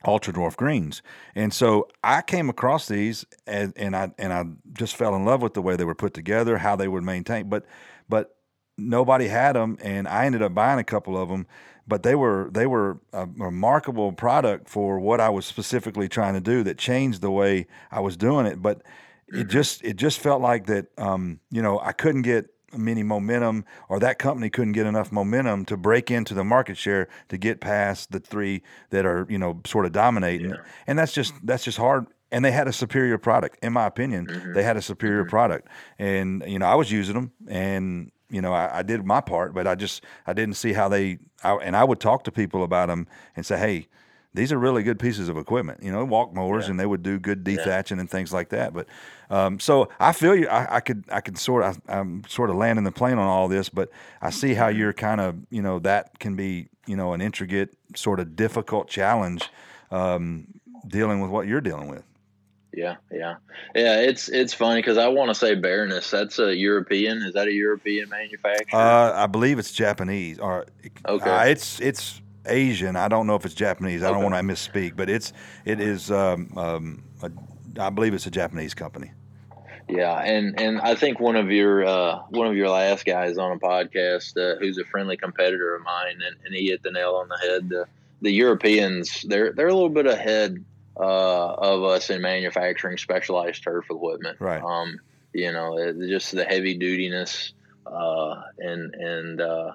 ultra dwarf greens. And so I came across these and, and I and I just fell in love with the way they were put together, how they were maintained. But but nobody had them, and I ended up buying a couple of them. But they were they were a remarkable product for what I was specifically trying to do. That changed the way I was doing it. But mm-hmm. it just it just felt like that. Um, you know, I couldn't get many momentum or that company couldn't get enough momentum to break into the market share to get past the three that are you know sort of dominating yeah. and that's just that's just hard and they had a superior product in my opinion mm-hmm. they had a superior mm-hmm. product and you know i was using them and you know I, I, did my part but i just i didn't see how they I, and i would talk to people about them and say hey these are really good pieces of equipment, you know, walk mowers, yeah. and they would do good dethatching yeah. and things like that. But um, so I feel you. I, I, could I could sort of I'm sort of landing the plane on all this, but I see how mm-hmm. you're kind of you know that can be you know an intricate sort of difficult challenge um, dealing with what you're dealing with. Yeah, yeah, yeah. It's it's funny because I want to say Baroness. That's a European. Is that a European manufacturer? Uh, I believe it's Japanese. Or okay, uh, it's it's Asian. I don't know if it's Japanese. I don't want to misspeak, but it's it is. Um, um, a, I believe it's a Japanese company. Yeah, and and I think one of your uh, one of your last guys on a podcast uh, who's a friendly competitor of mine, and, and he hit the nail on the head. The, the Europeans, they're they're a little bit ahead uh, of us in manufacturing specialized turf equipment. Right. Um, you know, just the heavy dutiness uh, and and uh,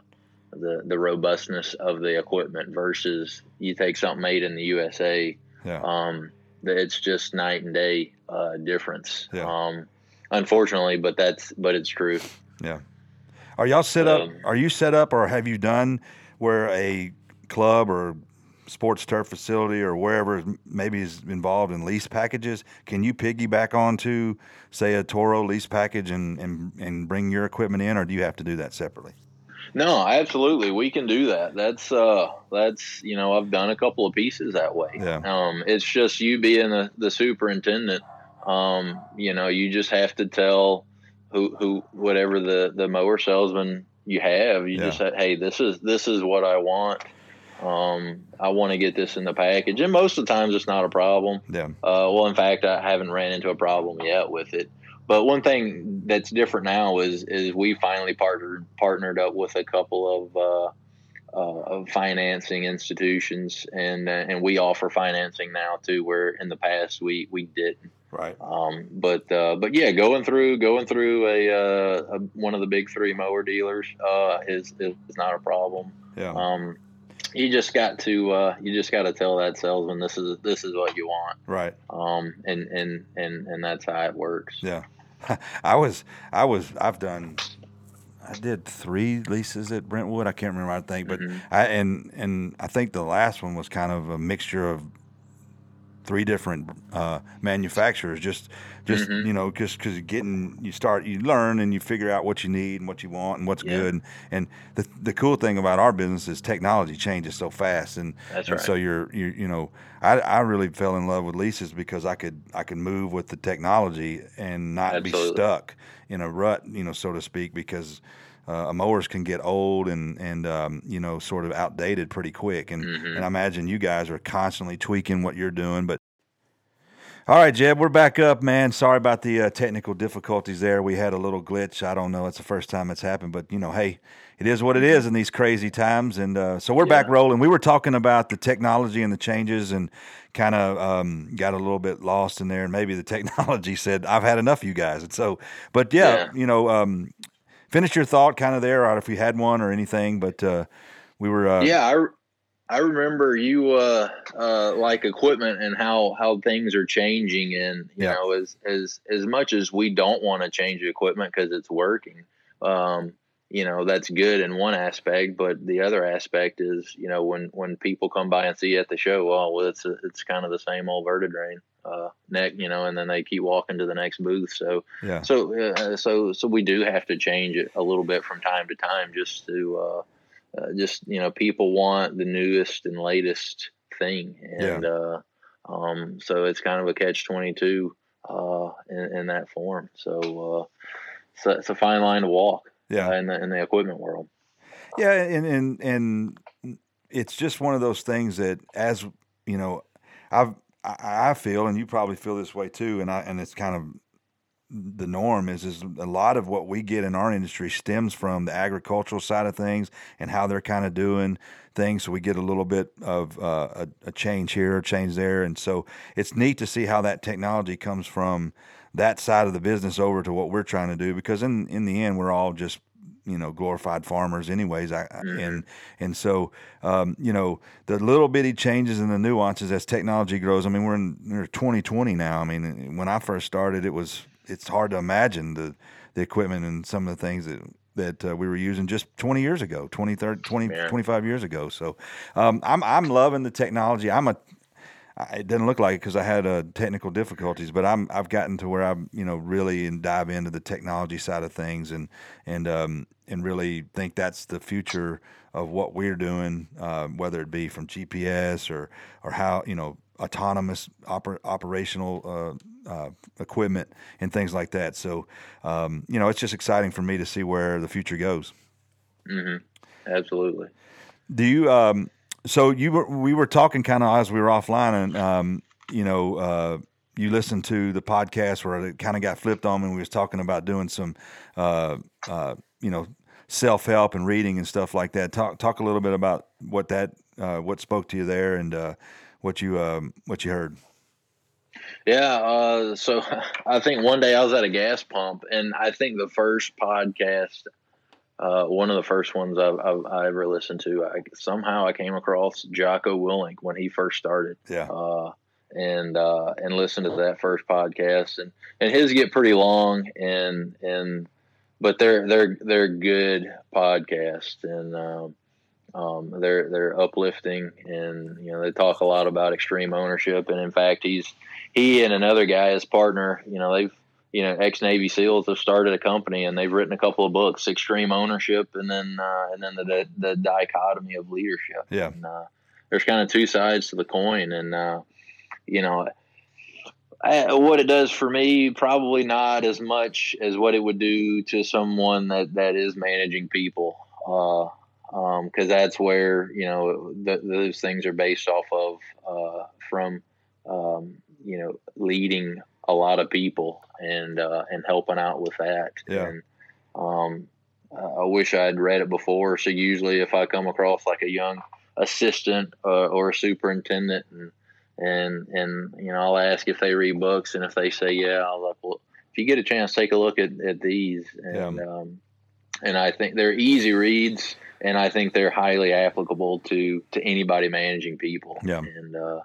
the the robustness of the equipment versus you take something made in the USA. Yeah. Um, it's just night and day uh, difference. Yeah. Um, unfortunately, but that's but it's true. Yeah. Are y'all set up? Um, are you set up, or have you done where a club or sports turf facility or wherever maybe is involved in lease packages? Can you piggyback onto, say, a Toro lease package and, and, and bring your equipment in, or do you have to do that separately? No, absolutely, we can do that. That's uh, that's you know, I've done a couple of pieces that way. Yeah. Um, it's just you being the, the superintendent. Um, you know, you just have to tell who who whatever the the mower salesman you have. You yeah. just say, hey, this is this is what I want. Um, I want to get this in the package, and most of the times it's not a problem. Yeah. Uh, well, in fact, I haven't ran into a problem yet with it. But one thing that's different now is is we finally partnered partnered up with a couple of uh, uh, of financing institutions, and uh, and we offer financing now too. Where in the past we we didn't. Right. Um, but uh, but yeah, going through going through a, uh, a one of the big three mower dealers uh, is is not a problem. Yeah. Um, you just got to uh, you just got to tell that salesman this is this is what you want. Right. Um, and and and and that's how it works. Yeah. I was, I was, I've done, I did three leases at Brentwood. I can't remember, I think, but mm-hmm. I and and I think the last one was kind of a mixture of three different uh, manufacturers. Just, just mm-hmm. you know, just because getting you start, you learn and you figure out what you need and what you want and what's yeah. good. And, and, the the cool thing about our business is technology changes so fast, and, and right. so you're you you know, I, I really fell in love with leases because I could I could move with the technology and not Absolutely. be stuck in a rut, you know, so to speak, because uh, mowers can get old and and um, you know sort of outdated pretty quick. And mm-hmm. and I imagine you guys are constantly tweaking what you're doing. But all right, Jeb, we're back up, man. Sorry about the uh, technical difficulties there. We had a little glitch. I don't know. It's the first time it's happened, but you know, hey, it is what it is in these crazy times. And uh, so we're yeah. back rolling. We were talking about the technology and the changes, and kind of um, got a little bit lost in there. And maybe the technology said, "I've had enough, you guys." And so, but yeah, yeah. you know, um, finish your thought kind of there, or if you had one or anything. But uh, we were. Uh, yeah, I, I remember you uh, uh, like equipment and how how things are changing, and you yeah. know, as as as much as we don't want to change the equipment because it's working. Um, you know that's good in one aspect, but the other aspect is you know when when people come by and see you at the show, well, well it's a, it's kind of the same old Vertidrain uh, neck, you know, and then they keep walking to the next booth. So yeah, so uh, so so we do have to change it a little bit from time to time just to uh, uh just you know people want the newest and latest thing, and yeah. Uh, um, so it's kind of a catch twenty two uh, in, in that form. So, so it's a fine line to walk yeah. Uh, in the in the equipment world. Yeah, and and and it's just one of those things that as you know, I've I, I feel, and you probably feel this way too, and I and it's kind of the norm is is a lot of what we get in our industry stems from the agricultural side of things and how they're kind of doing things. So we get a little bit of uh, a, a, change here, a change there, and so it's neat to see how that technology comes from that side of the business over to what we're trying to do. Because in in the end, we're all just you know glorified farmers anyways I, mm-hmm. and and so um, you know the little bitty changes and the nuances as technology grows i mean we're in we're 2020 now i mean when i first started it was it's hard to imagine the the equipment and some of the things that that uh, we were using just 20 years ago 20 30 20 25 years ago so um, I'm I'm loving the technology I'm a it didn't look like it because I had uh, technical difficulties, but I'm I've gotten to where I'm you know really and dive into the technology side of things and and um, and really think that's the future of what we're doing, uh, whether it be from GPS or or how you know autonomous oper- operational uh, uh, equipment and things like that. So, um, you know, it's just exciting for me to see where the future goes. Mm-hmm. Absolutely. Do you? Um, so you were we were talking kind of as we were offline, and um, you know. Uh, you listened to the podcast where it kind of got flipped on and we was talking about doing some, uh, uh, you know, self help and reading and stuff like that. Talk talk a little bit about what that uh, what spoke to you there and uh, what you um, what you heard. Yeah, uh, so I think one day I was at a gas pump, and I think the first podcast, uh, one of the first ones I've, I've, I ever listened to, I, somehow I came across Jocko Willink when he first started. Yeah. Uh, and uh, and listened to that first podcast, and and his get pretty long, and and but they're they're they're good podcasts, and um, um, they're they're uplifting, and you know they talk a lot about extreme ownership. And in fact, he's he and another guy, his partner, you know they've you know ex Navy SEALs have started a company and they've written a couple of books, Extreme Ownership, and then uh, and then the, the, the dichotomy of leadership. Yeah, and, uh, there's kind of two sides to the coin, and uh, you know. I, what it does for me, probably not as much as what it would do to someone that, that is managing people. Uh, because um, that's where you know th- those things are based off of uh, from um, you know leading a lot of people and uh, and helping out with that. Yeah. And, um, I wish I had read it before. So usually, if I come across like a young assistant uh, or a superintendent, and and and you know, I'll ask if they read books, and if they say yeah, I'll like, well, if you get a chance, take a look at, at these. And yeah. um, and I think they're easy reads and I think they're highly applicable to to anybody managing people. Yeah. And uh,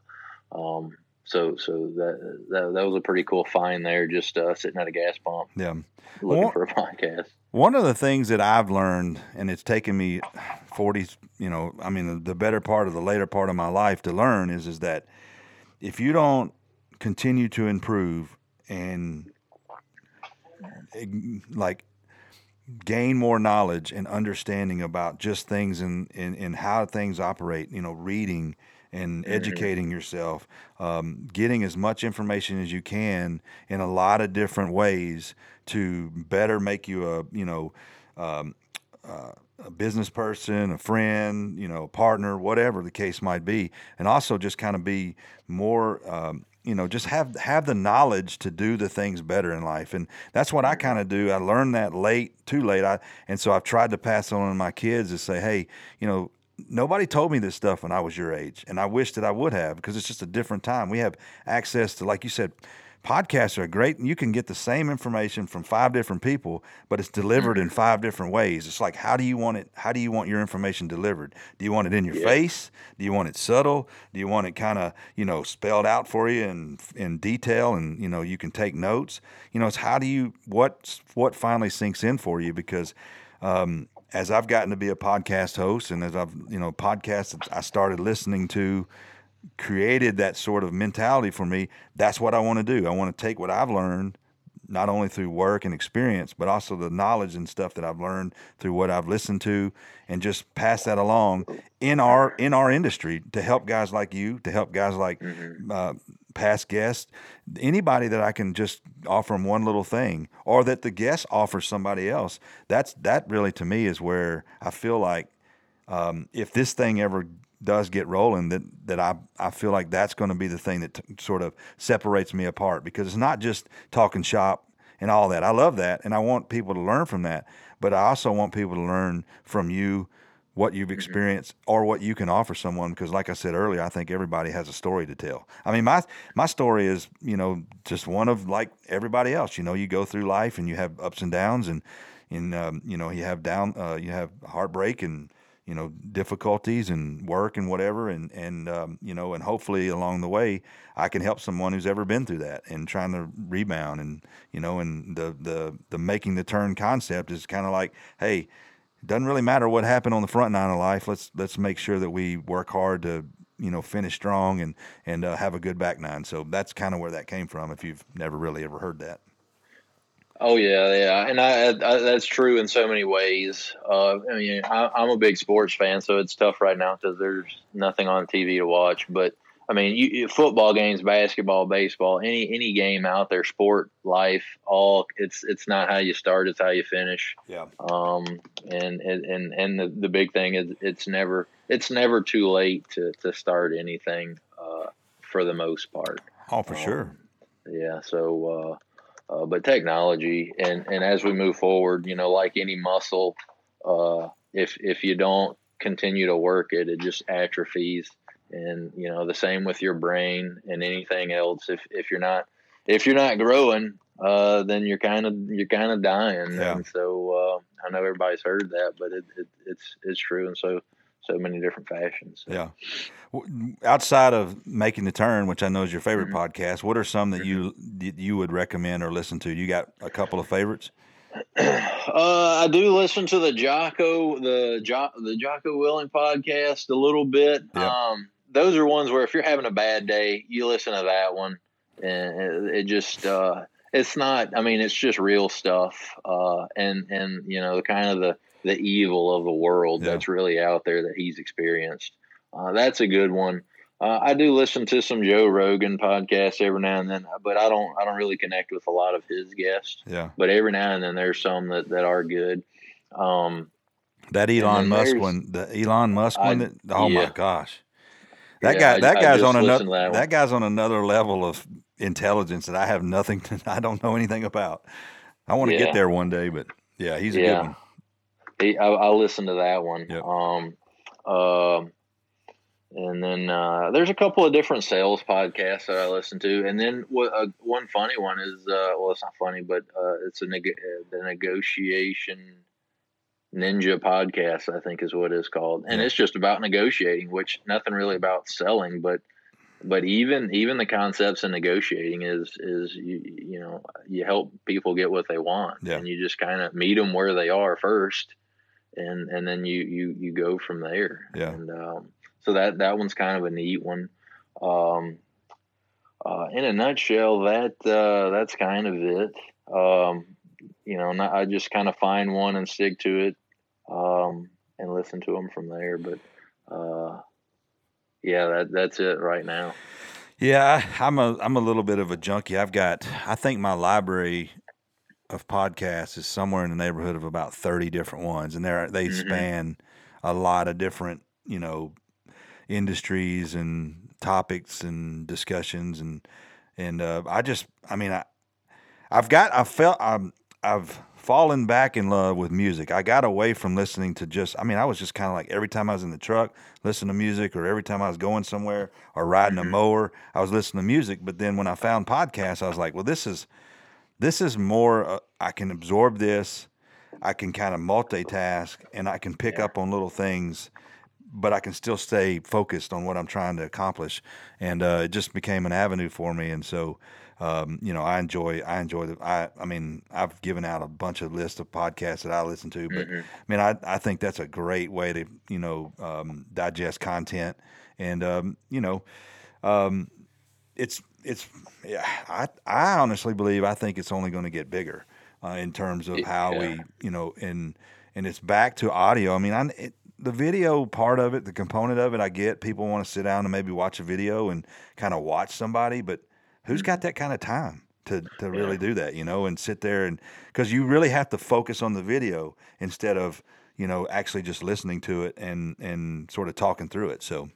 um, so so that, that that was a pretty cool find there, just uh, sitting at a gas pump. Yeah. Looking for a podcast. One of the things that I've learned, and it's taken me forty, you know, I mean, the better part of the later part of my life to learn is is that if you don't continue to improve and like gain more knowledge and understanding about just things and in, how things operate, you know, reading and mm-hmm. educating yourself, um, getting as much information as you can in a lot of different ways to better make you a, you know, um, uh, a business person, a friend, you know, a partner, whatever the case might be, and also just kind of be more um, you know just have have the knowledge to do the things better in life. And that's what i kind of do. I learned that late too late. I and so i've tried to pass on to my kids to say hey you know nobody told me this stuff when i was your age and i wish that i would have because it's just a different time. We have access to like you said podcasts are great and you can get the same information from five different people but it's delivered in mm-hmm. five different ways. It's like how do you want it how do you want your information delivered? Do you want it in your yeah. face? Do you want it subtle? Do you want it kind of you know spelled out for you in in detail and you know you can take notes? You know it's how do you what what finally sinks in for you? Because um, as I've gotten to be a podcast host and as I've you know podcasts I started listening to created that sort of mentality for me. That's what I want to do. I want to take what I've learned, not only through work and experience, but also the knowledge and stuff that I've learned through what I've listened to, and just pass that along in our in our industry to help guys like you, to help guys like mm-hmm. uh, past guests, anybody that I can just offer them one little thing, or that the guest offers somebody else. That's that really to me is where I feel like um, if this thing ever does get rolling, that that I I feel like that's going to be the thing that t- sort of separates me apart because it's not just talking shop and all that. I love that, and I want people to learn from that. But I also want people to learn from you what you've mm-hmm. experienced or what you can offer someone because like i said earlier i think everybody has a story to tell i mean my my story is you know just one of like everybody else you know you go through life and you have ups and downs and and um, you know you have down uh, you have heartbreak and you know difficulties and work and whatever and and um, you know and hopefully along the way I can help someone who's ever been through that and trying to rebound and you know and the the the making the turn concept is kind of like hey it doesn't really matter what happened on the front nine of life. Let's let's make sure that we work hard to you know finish strong and and uh, have a good back nine. So that's kind of where that came from if you've never really ever heard that Oh yeah, yeah, and I, I, that's true in so many ways. Uh, I mean, I, am a big sports fan, so it's tough right now because there's nothing on TV to watch. But I mean, you, football games, basketball, baseball, any any game out there, sport, life, all it's it's not how you start, it's how you finish. Yeah. Um, and and and the, the big thing is it's never it's never too late to to start anything. Uh, for the most part. Oh, for um, sure. Yeah. So. Uh, uh, but technology and, and as we move forward, you know, like any muscle, uh, if if you don't continue to work it, it just atrophies. And you know, the same with your brain and anything else. If if you're not if you're not growing, uh, then you're kind of you're kind of dying. Yeah. And so uh, I know everybody's heard that, but it, it, it's it's true. And so so many different fashions. Yeah. Outside of making the turn, which I know is your favorite mm-hmm. podcast, what are some that mm-hmm. you you would recommend or listen to? You got a couple of favorites? Uh, I do listen to the Jocko the jo- the Jocko Willink podcast a little bit. Yep. Um, those are ones where if you're having a bad day, you listen to that one, and it, it just uh, it's not. I mean, it's just real stuff, uh, and and you know, the kind of the the evil of the world yeah. that's really out there that he's experienced. Uh, that's a good one. Uh, I do listen to some Joe Rogan podcasts every now and then, but I don't I don't really connect with a lot of his guests. Yeah. But every now and then there's some that, that are good. Um, that Elon Musk one, the Elon Musk I, one. That, oh yeah. my gosh, that yeah, guy that I, guy's on another that, that, guy's on another level of intelligence that I have nothing to I don't know anything about. I want to yeah. get there one day, but yeah, he's a good one. I, I listened to that one. Yep. Um, uh, and then uh, there's a couple of different sales podcasts that I listen to, and then what, uh, one funny one is uh, well, it's not funny, but uh, it's a neg- uh, the negotiation ninja podcast, I think is what it's called, and yeah. it's just about negotiating, which nothing really about selling, but but even even the concepts in negotiating is is you you know you help people get what they want, yeah. and you just kind of meet them where they are first and and then you you you go from there. Yeah. And um, so that that one's kind of a neat one. Um, uh, in a nutshell, that uh, that's kind of it. Um, you know, not, I just kind of find one and stick to it, um, and listen to them from there. But uh, yeah, that that's it right now. Yeah, I'm a I'm a little bit of a junkie. I've got I think my library of podcasts is somewhere in the neighborhood of about 30 different ones and they they mm-hmm. span a lot of different you know industries and topics and discussions and and uh, I just I mean I I've got I felt I'm I've fallen back in love with music. I got away from listening to just I mean I was just kind of like every time I was in the truck listening to music or every time I was going somewhere or riding mm-hmm. a mower I was listening to music but then when I found podcasts I was like well this is this is more, uh, I can absorb this, I can kind of multitask, and I can pick yeah. up on little things, but I can still stay focused on what I'm trying to accomplish. And uh, it just became an avenue for me. And so, um, you know, I enjoy, I enjoy the, I, I mean, I've given out a bunch of lists of podcasts that I listen to, but mm-hmm. I mean, I, I think that's a great way to, you know, um, digest content. And, um, you know, um, it's it's yeah. I I honestly believe I think it's only going to get bigger uh, in terms of how yeah. we you know and and it's back to audio. I mean, I it, the video part of it, the component of it, I get. People want to sit down and maybe watch a video and kind of watch somebody, but who's got that kind of time? to to really yeah. do that, you know, and sit there and because you really have to focus on the video instead of you know, actually just listening to it and and sort of talking through it. So.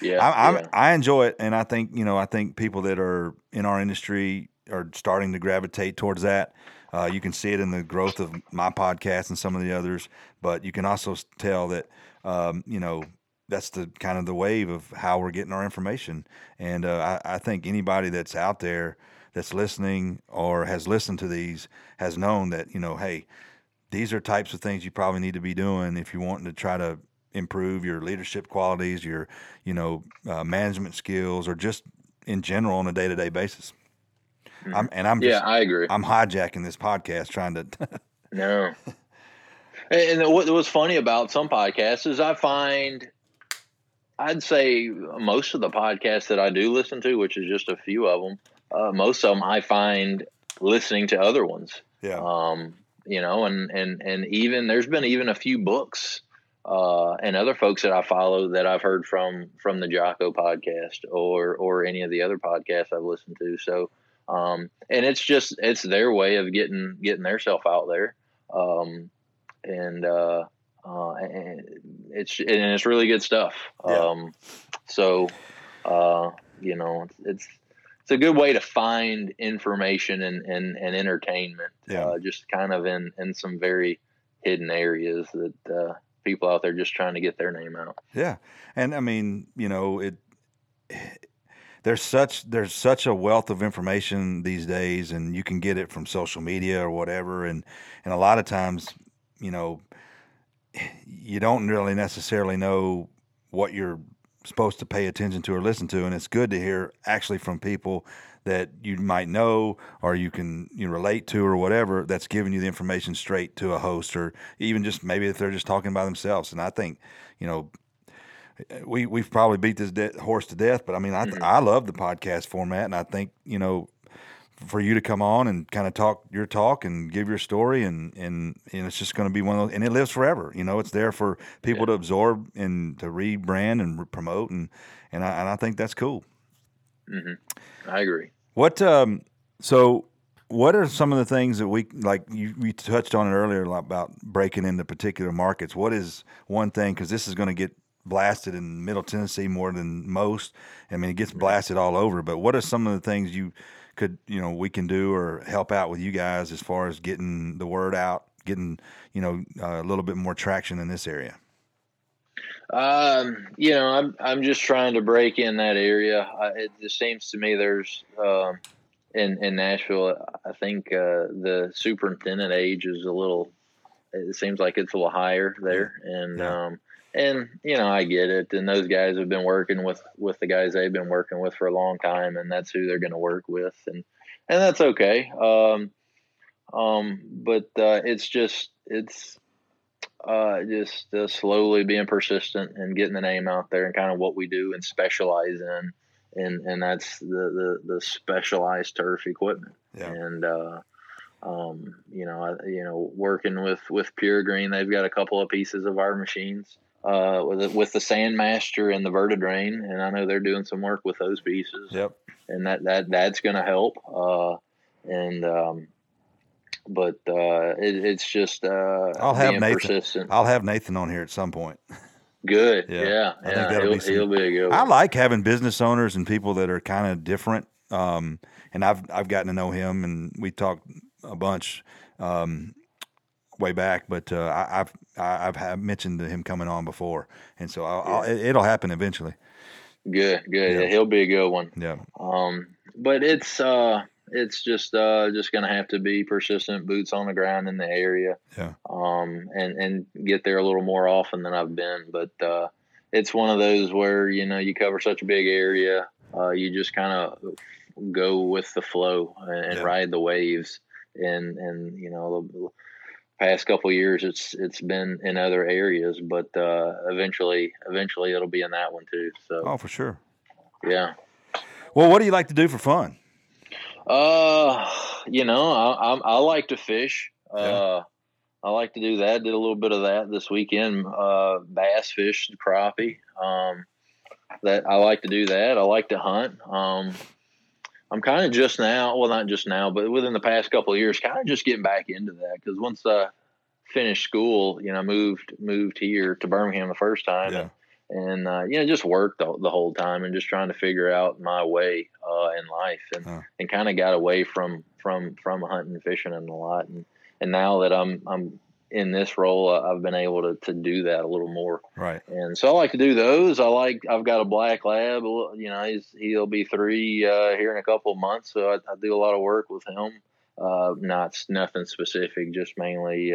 Yeah, I, yeah. I enjoy it, and I think you know I think people that are in our industry are starting to gravitate towards that. Uh, you can see it in the growth of my podcast and some of the others, but you can also tell that um, you know that's the kind of the wave of how we're getting our information. And uh, I, I, think anybody that's out there that's listening or has listened to these has known that you know, hey, these are types of things you probably need to be doing if you're wanting to try to improve your leadership qualities, your you know uh, management skills, or just in general on a day to day basis. Mm-hmm. I'm, and I'm just, yeah, I agree. I'm hijacking this podcast trying to. no. And what was funny about some podcasts is I find, I'd say most of the podcasts that I do listen to, which is just a few of them, uh, most of them I find listening to other ones. Yeah. Um, you know, and and and even there's been even a few books uh, and other folks that I follow that I've heard from from the Jocko podcast or or any of the other podcasts I've listened to. So, um, and it's just it's their way of getting getting their self out there, um, and uh, uh, and it's and it's really good stuff. Yeah. Um, so, uh, you know, it's it's a good way to find information and and, and entertainment. Yeah. Uh, just kind of in in some very hidden areas that uh, people out there just trying to get their name out. Yeah, and I mean, you know, it. There's such there's such a wealth of information these days, and you can get it from social media or whatever, and and a lot of times, you know, you don't really necessarily know what you're supposed to pay attention to or listen to, and it's good to hear actually from people that you might know or you can you relate to or whatever that's giving you the information straight to a host or even just maybe if they're just talking by themselves. And I think, you know, we we've probably beat this de- horse to death, but I mean, I mm-hmm. I love the podcast format, and I think you know, for you to come on and kind of talk your talk and give your story, and and, and it's just going to be one of those, and it lives forever. You know, it's there for people yeah. to absorb and to rebrand and promote, and and I and I think that's cool. Mm-hmm. I agree. What um so what are some of the things that we like you, you touched on it earlier about breaking into particular markets. What is one thing because this is going to get blasted in middle tennessee more than most. I mean it gets blasted all over but what are some of the things you could you know we can do or help out with you guys as far as getting the word out getting you know uh, a little bit more traction in this area um, you know, I'm I'm just trying to break in that area. I, it just seems to me there's um, in in Nashville. I think uh, the superintendent age is a little. It seems like it's a little higher there, and yeah. um, and you know I get it. And those guys have been working with with the guys they've been working with for a long time, and that's who they're going to work with, and and that's okay. Um, um, but uh, it's just it's uh, just uh, slowly being persistent and getting the name out there and kind of what we do and specialize in, and and that's the the, the specialized turf equipment. Yeah. And uh, um, you know, I, you know, working with with Pure Green, they've got a couple of pieces of our machines. Uh, with with the Sandmaster and the Vertidrain, and I know they're doing some work with those pieces. Yep. And that that that's going to help. Uh, and um, but uh, it, it's just uh, I'll have Nathan. Persistent. I'll have Nathan on here at some point. Good. Yeah. Yeah. I yeah. He'll, be, some, he'll, be a good. One. I like having business owners and people that are kind of different. Um, and I've I've gotten to know him, and we talked a bunch um, way back. But uh, I, I've I've have mentioned him coming on before, and so I'll, yeah. I'll, it'll happen eventually. Good. Good. Yeah. He'll be a good one. Yeah. Um, but it's uh it's just uh just gonna have to be persistent boots on the ground in the area. Yeah. Um and and get there a little more often than i've been. But uh it's one of those where you know you cover such a big area uh you just kind of go with the flow and, yeah. ride the waves. And and you know the past couple years it's it's been in other areas but uh eventually eventually it'll be in that one too so. Oh for sure. Yeah. Well what do you like to do for fun uh, you know, I, I, I like to fish. Yeah. Uh, I like to do that. Did a little bit of that this weekend. Uh, bass fish, crappie. Um, that I like to do that. I like to hunt. Um, I'm kind of just now, well, not just now, but within the past couple of years, kind of just getting back into that because once I finished school, you know, moved moved here to Birmingham the first time, yeah. and, and uh, you know, just worked the, the, whole time and just trying to figure out my way uh, in life, and huh. and kind of got away from from from hunting, fishing, and a lot, and and now that I'm I'm in this role, uh, I've been able to, to do that a little more. Right. And so I like to do those. I like, I've got a black lab, you know, he's, he'll be three uh, here in a couple of months. So I, I, do a lot of work with him. Uh, not nothing specific, just mainly,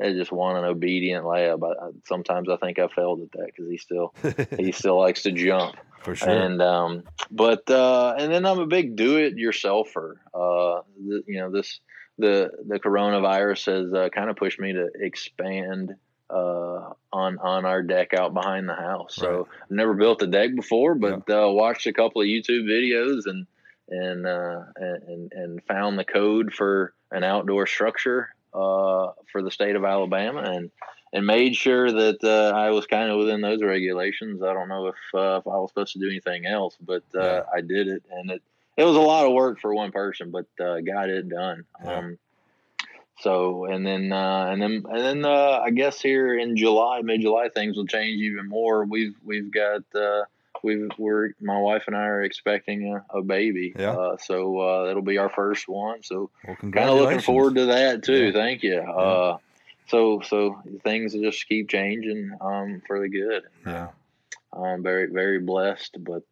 I just want an obedient lab. I, I, sometimes I think I failed at that because he still, he still likes to jump. For sure. And, um, but, uh, and then I'm a big do it yourselfer. Uh, the, you know, this, the the coronavirus has uh, kind of pushed me to expand uh, on on our deck out behind the house. So I've never built a deck before, but yeah. uh, watched a couple of YouTube videos and and uh, and and found the code for an outdoor structure uh, for the state of Alabama and. And made sure that uh, I was kind of within those regulations. I don't know if, if I was supposed to do anything else, but yeah. I did it, and it it was a lot of work for one person, but uh, got it done. Yeah. Um, so and then uh, and then and then uh, I guess here in July, mid July, things will change even more. We've we've got uh, we've we're my wife and I are expecting a, a baby. Yeah. Uh, so uh, it'll be our first one. So well, kind of looking forward to that too. Yeah. Thank you. Yeah. Uh, so so things just keep changing um, for the good. Yeah. I'm very very blessed, but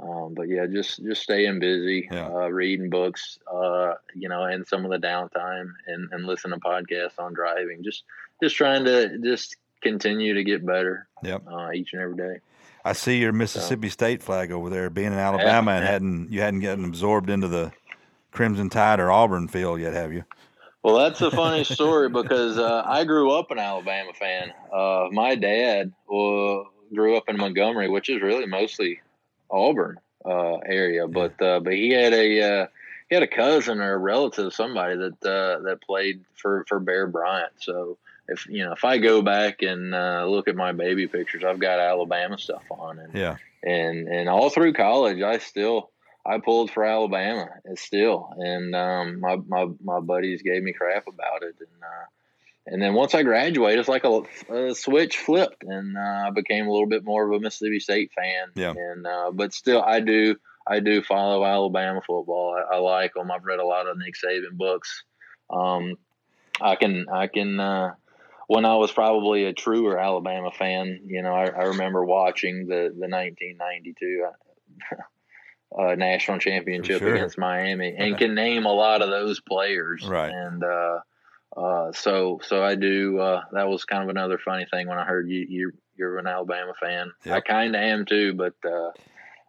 um, but yeah, just just staying busy, uh, reading books, uh, you know, and some of the downtime, and and listen to podcasts on driving. Just just trying to just continue to get better. Yep. Uh, each and every day. I see your Mississippi so, State flag over there. Being in Alabama yeah, and hadn't you hadn't gotten absorbed into the Crimson Tide or Auburn field yet, have you? Well, that's a funny story because uh, I grew up an Alabama fan. Uh, my dad uh, grew up in Montgomery, which is really mostly Auburn uh, area, but uh, but he had a uh, he had a cousin or a relative, somebody that uh, that played for for Bear Bryant. So if you know if I go back and uh, look at my baby pictures, I've got Alabama stuff on, and yeah, and and all through college, I still I pulled for Alabama, still, and um, my my my buddies gave me crap about it, and uh, and then once I graduated, it's like a, a switch flipped, and uh, I became a little bit more of a Mississippi State fan. Yeah. And uh, but still, I do I do follow Alabama football. I, I, like them. I've read a lot of Nick Saban books. Um, I can I can. When I was probably a truer Alabama fan, you know, I, I remember watching the the 1992 uh, uh, national championship sure. against Miami, and can name a lot of those players. Right. And uh, uh, so so I do. Uh, that was kind of another funny thing when I heard you you you're an Alabama fan. Yep. I kind of am too, but uh,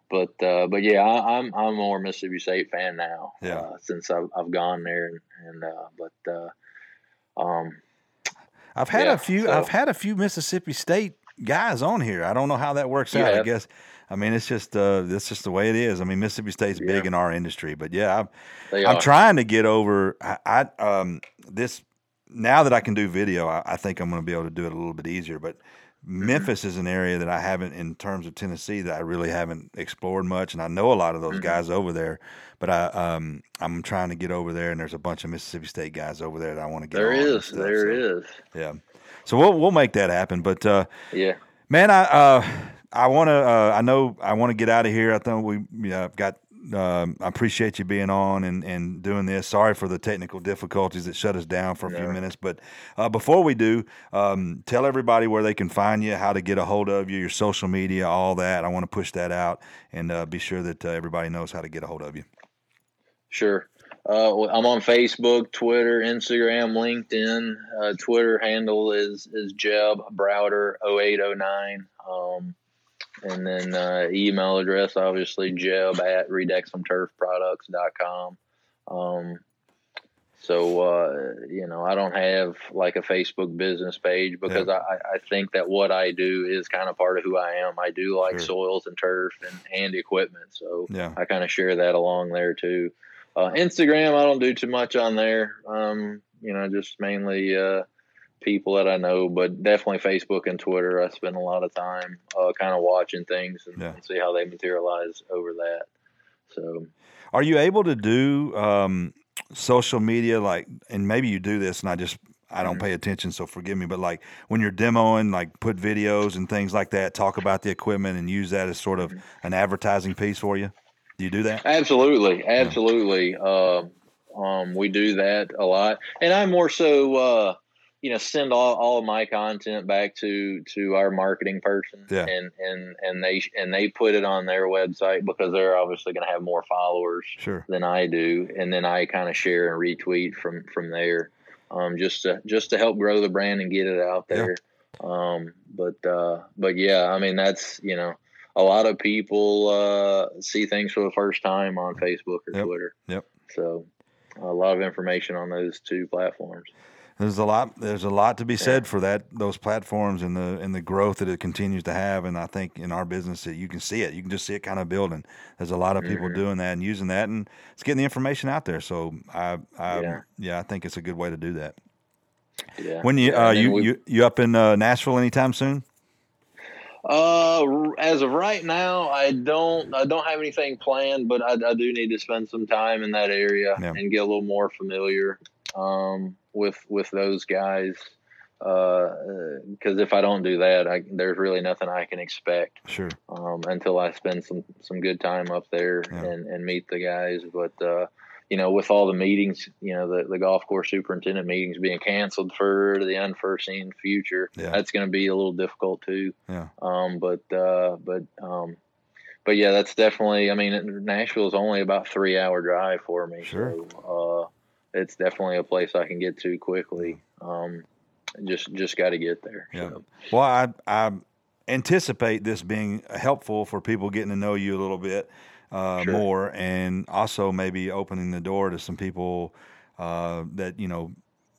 but uh, but yeah, I, am I'm, I'm more Mississippi State fan now. Yeah. Uh, since I've I've gone there and, and but um, I've had yeah, a few so, I've had a few Mississippi State guys on here. I don't know how that works out. I guess. I mean, it's just uh, that's just the way it is. I mean, Mississippi State's yeah. big in our industry, but yeah, I'm, I'm trying to get over. I, I um this now that I can do video, I, I think I'm going to be able to do it a little bit easier. But. Memphis is an area that I haven't, in terms of Tennessee, that I really haven't explored much, and I know a lot of those mm-hmm. guys over there. But I, um, I'm trying to get over there, and there's a bunch of Mississippi State guys over there that I want to get. There is, stuff, there so, is. Yeah, so we'll we'll make that happen. But uh, yeah, man, I uh, I want to. Uh, I know I want to get out of here. I think we know, got um, I appreciate you being on and, and doing this. Sorry for the technical difficulties that shut us down for a few minutes. But uh, before we do, um, tell everybody where they can find you, how to get a hold of you, your social media, all that. I want to push that out and uh, be sure that uh, everybody knows how to get a hold of you. Sure. Uh, I'm on Facebook, Twitter, Instagram, LinkedIn. Uh, Twitter handle is is Jeb Browder 0809. Um, and then uh, email address, obviously, jeb at redeximturfproducts.com. Um, so, uh, you know, I don't have like a Facebook business page because yeah. I, I think that what I do is kind of part of who I am. I do like sure. soils and turf and, and equipment. So yeah. I kind of share that along there too. Uh, Instagram, I don't do too much on there. Um, you know, just mainly, uh, people that I know, but definitely Facebook and Twitter. I spend a lot of time uh, kind of watching things and, yeah. and, see how they materialize over that. So, are you able to do um, social media like, and maybe you do this, and I just I don't mm-hmm. pay attention, so forgive me. But like when you're demoing, like put videos and things like that, talk about the equipment and use that as sort of mm-hmm. an advertising piece for you. Do you do that? Absolutely, absolutely. Yeah. Uh, um, we do that a lot, and I'm more so. Uh, you know send all, all of my content back to to our marketing person yeah. and and and they and they put it on their website because they're obviously going to have more followers sure. than I do and then I kind of share and retweet from from there um, just to just to help grow the brand and get it out there yeah. um, but uh, but yeah I mean that's you know a lot of people uh, see things for the first time on Facebook or yep. Twitter yep so a lot of information on those two platforms there's a lot there's a lot to be said for that those platforms and the and the growth that it continues to have and I think in our business that you can see it you can just see it kind of building there's a lot of people mm-hmm. doing that and using that and it's getting the information out there so I, I yeah. yeah I think it's a good way to do that yeah when you yeah, uh, you, we, you you up in uh, Nashville anytime soon uh, as of right now, I don't. I don't have anything planned, but I, I do need to spend some time in that area yeah. and get a little more familiar. Um, with with those guys because uh, if I don't do that, I, there's really nothing I can expect. Sure. Um, until I spend some some good time up there yeah. and, and meet the guys, but uh, you know, with all the meetings, you know, the, the golf course superintendent meetings being canceled for the unforeseen future, yeah. that's going to be a little difficult too. Yeah. Um, but uh, but um, but yeah, that's definitely. I mean, Nashville is only about three hour drive for me. Sure. So, uh, it's definitely a place I can get to quickly. Um, just just got to get there. Yeah. So. Well, I I anticipate this being helpful for people getting to know you a little bit uh, sure. more, and also maybe opening the door to some people uh, that you know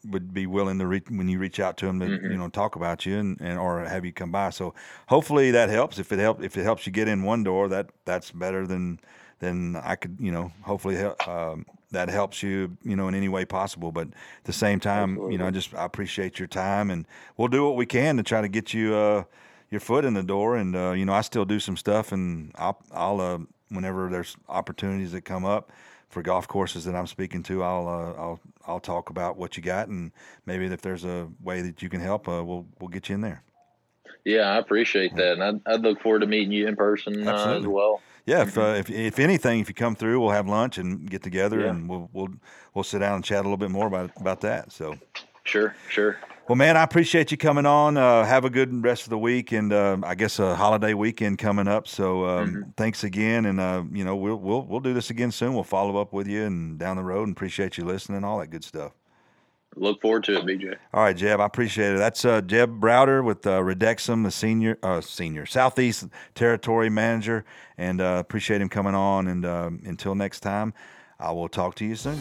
would be willing to reach when you reach out to them to mm-hmm. you know talk about you and, and or have you come by. So hopefully that helps. If it help if it helps you get in one door, that that's better than than I could you know hopefully help. Um, that helps you, you know, in any way possible. But at the same time, Absolutely. you know, I just I appreciate your time, and we'll do what we can to try to get you uh, your foot in the door. And uh, you know, I still do some stuff, and I'll, I'll uh, whenever there's opportunities that come up for golf courses that I'm speaking to, I'll uh, I'll I'll talk about what you got, and maybe if there's a way that you can help, uh, we'll we'll get you in there. Yeah, I appreciate that, and I'd, I'd look forward to meeting you in person uh, as well yeah, if, uh, if if anything, if you come through, we'll have lunch and get together, yeah. and we'll we'll we'll sit down and chat a little bit more about about that. So, sure, sure. Well, man, I appreciate you coming on. Uh, have a good rest of the week, and uh, I guess a holiday weekend coming up. So, um, mm-hmm. thanks again, and uh, you know we'll we'll we'll do this again soon. We'll follow up with you and down the road, and appreciate you listening, and all that good stuff. Look forward to it, BJ. All right, Jeb, I appreciate it. That's uh, Jeb Browder with uh, Redexim, the senior, uh, senior Southeast Territory Manager, and uh, appreciate him coming on. And uh, until next time, I will talk to you soon.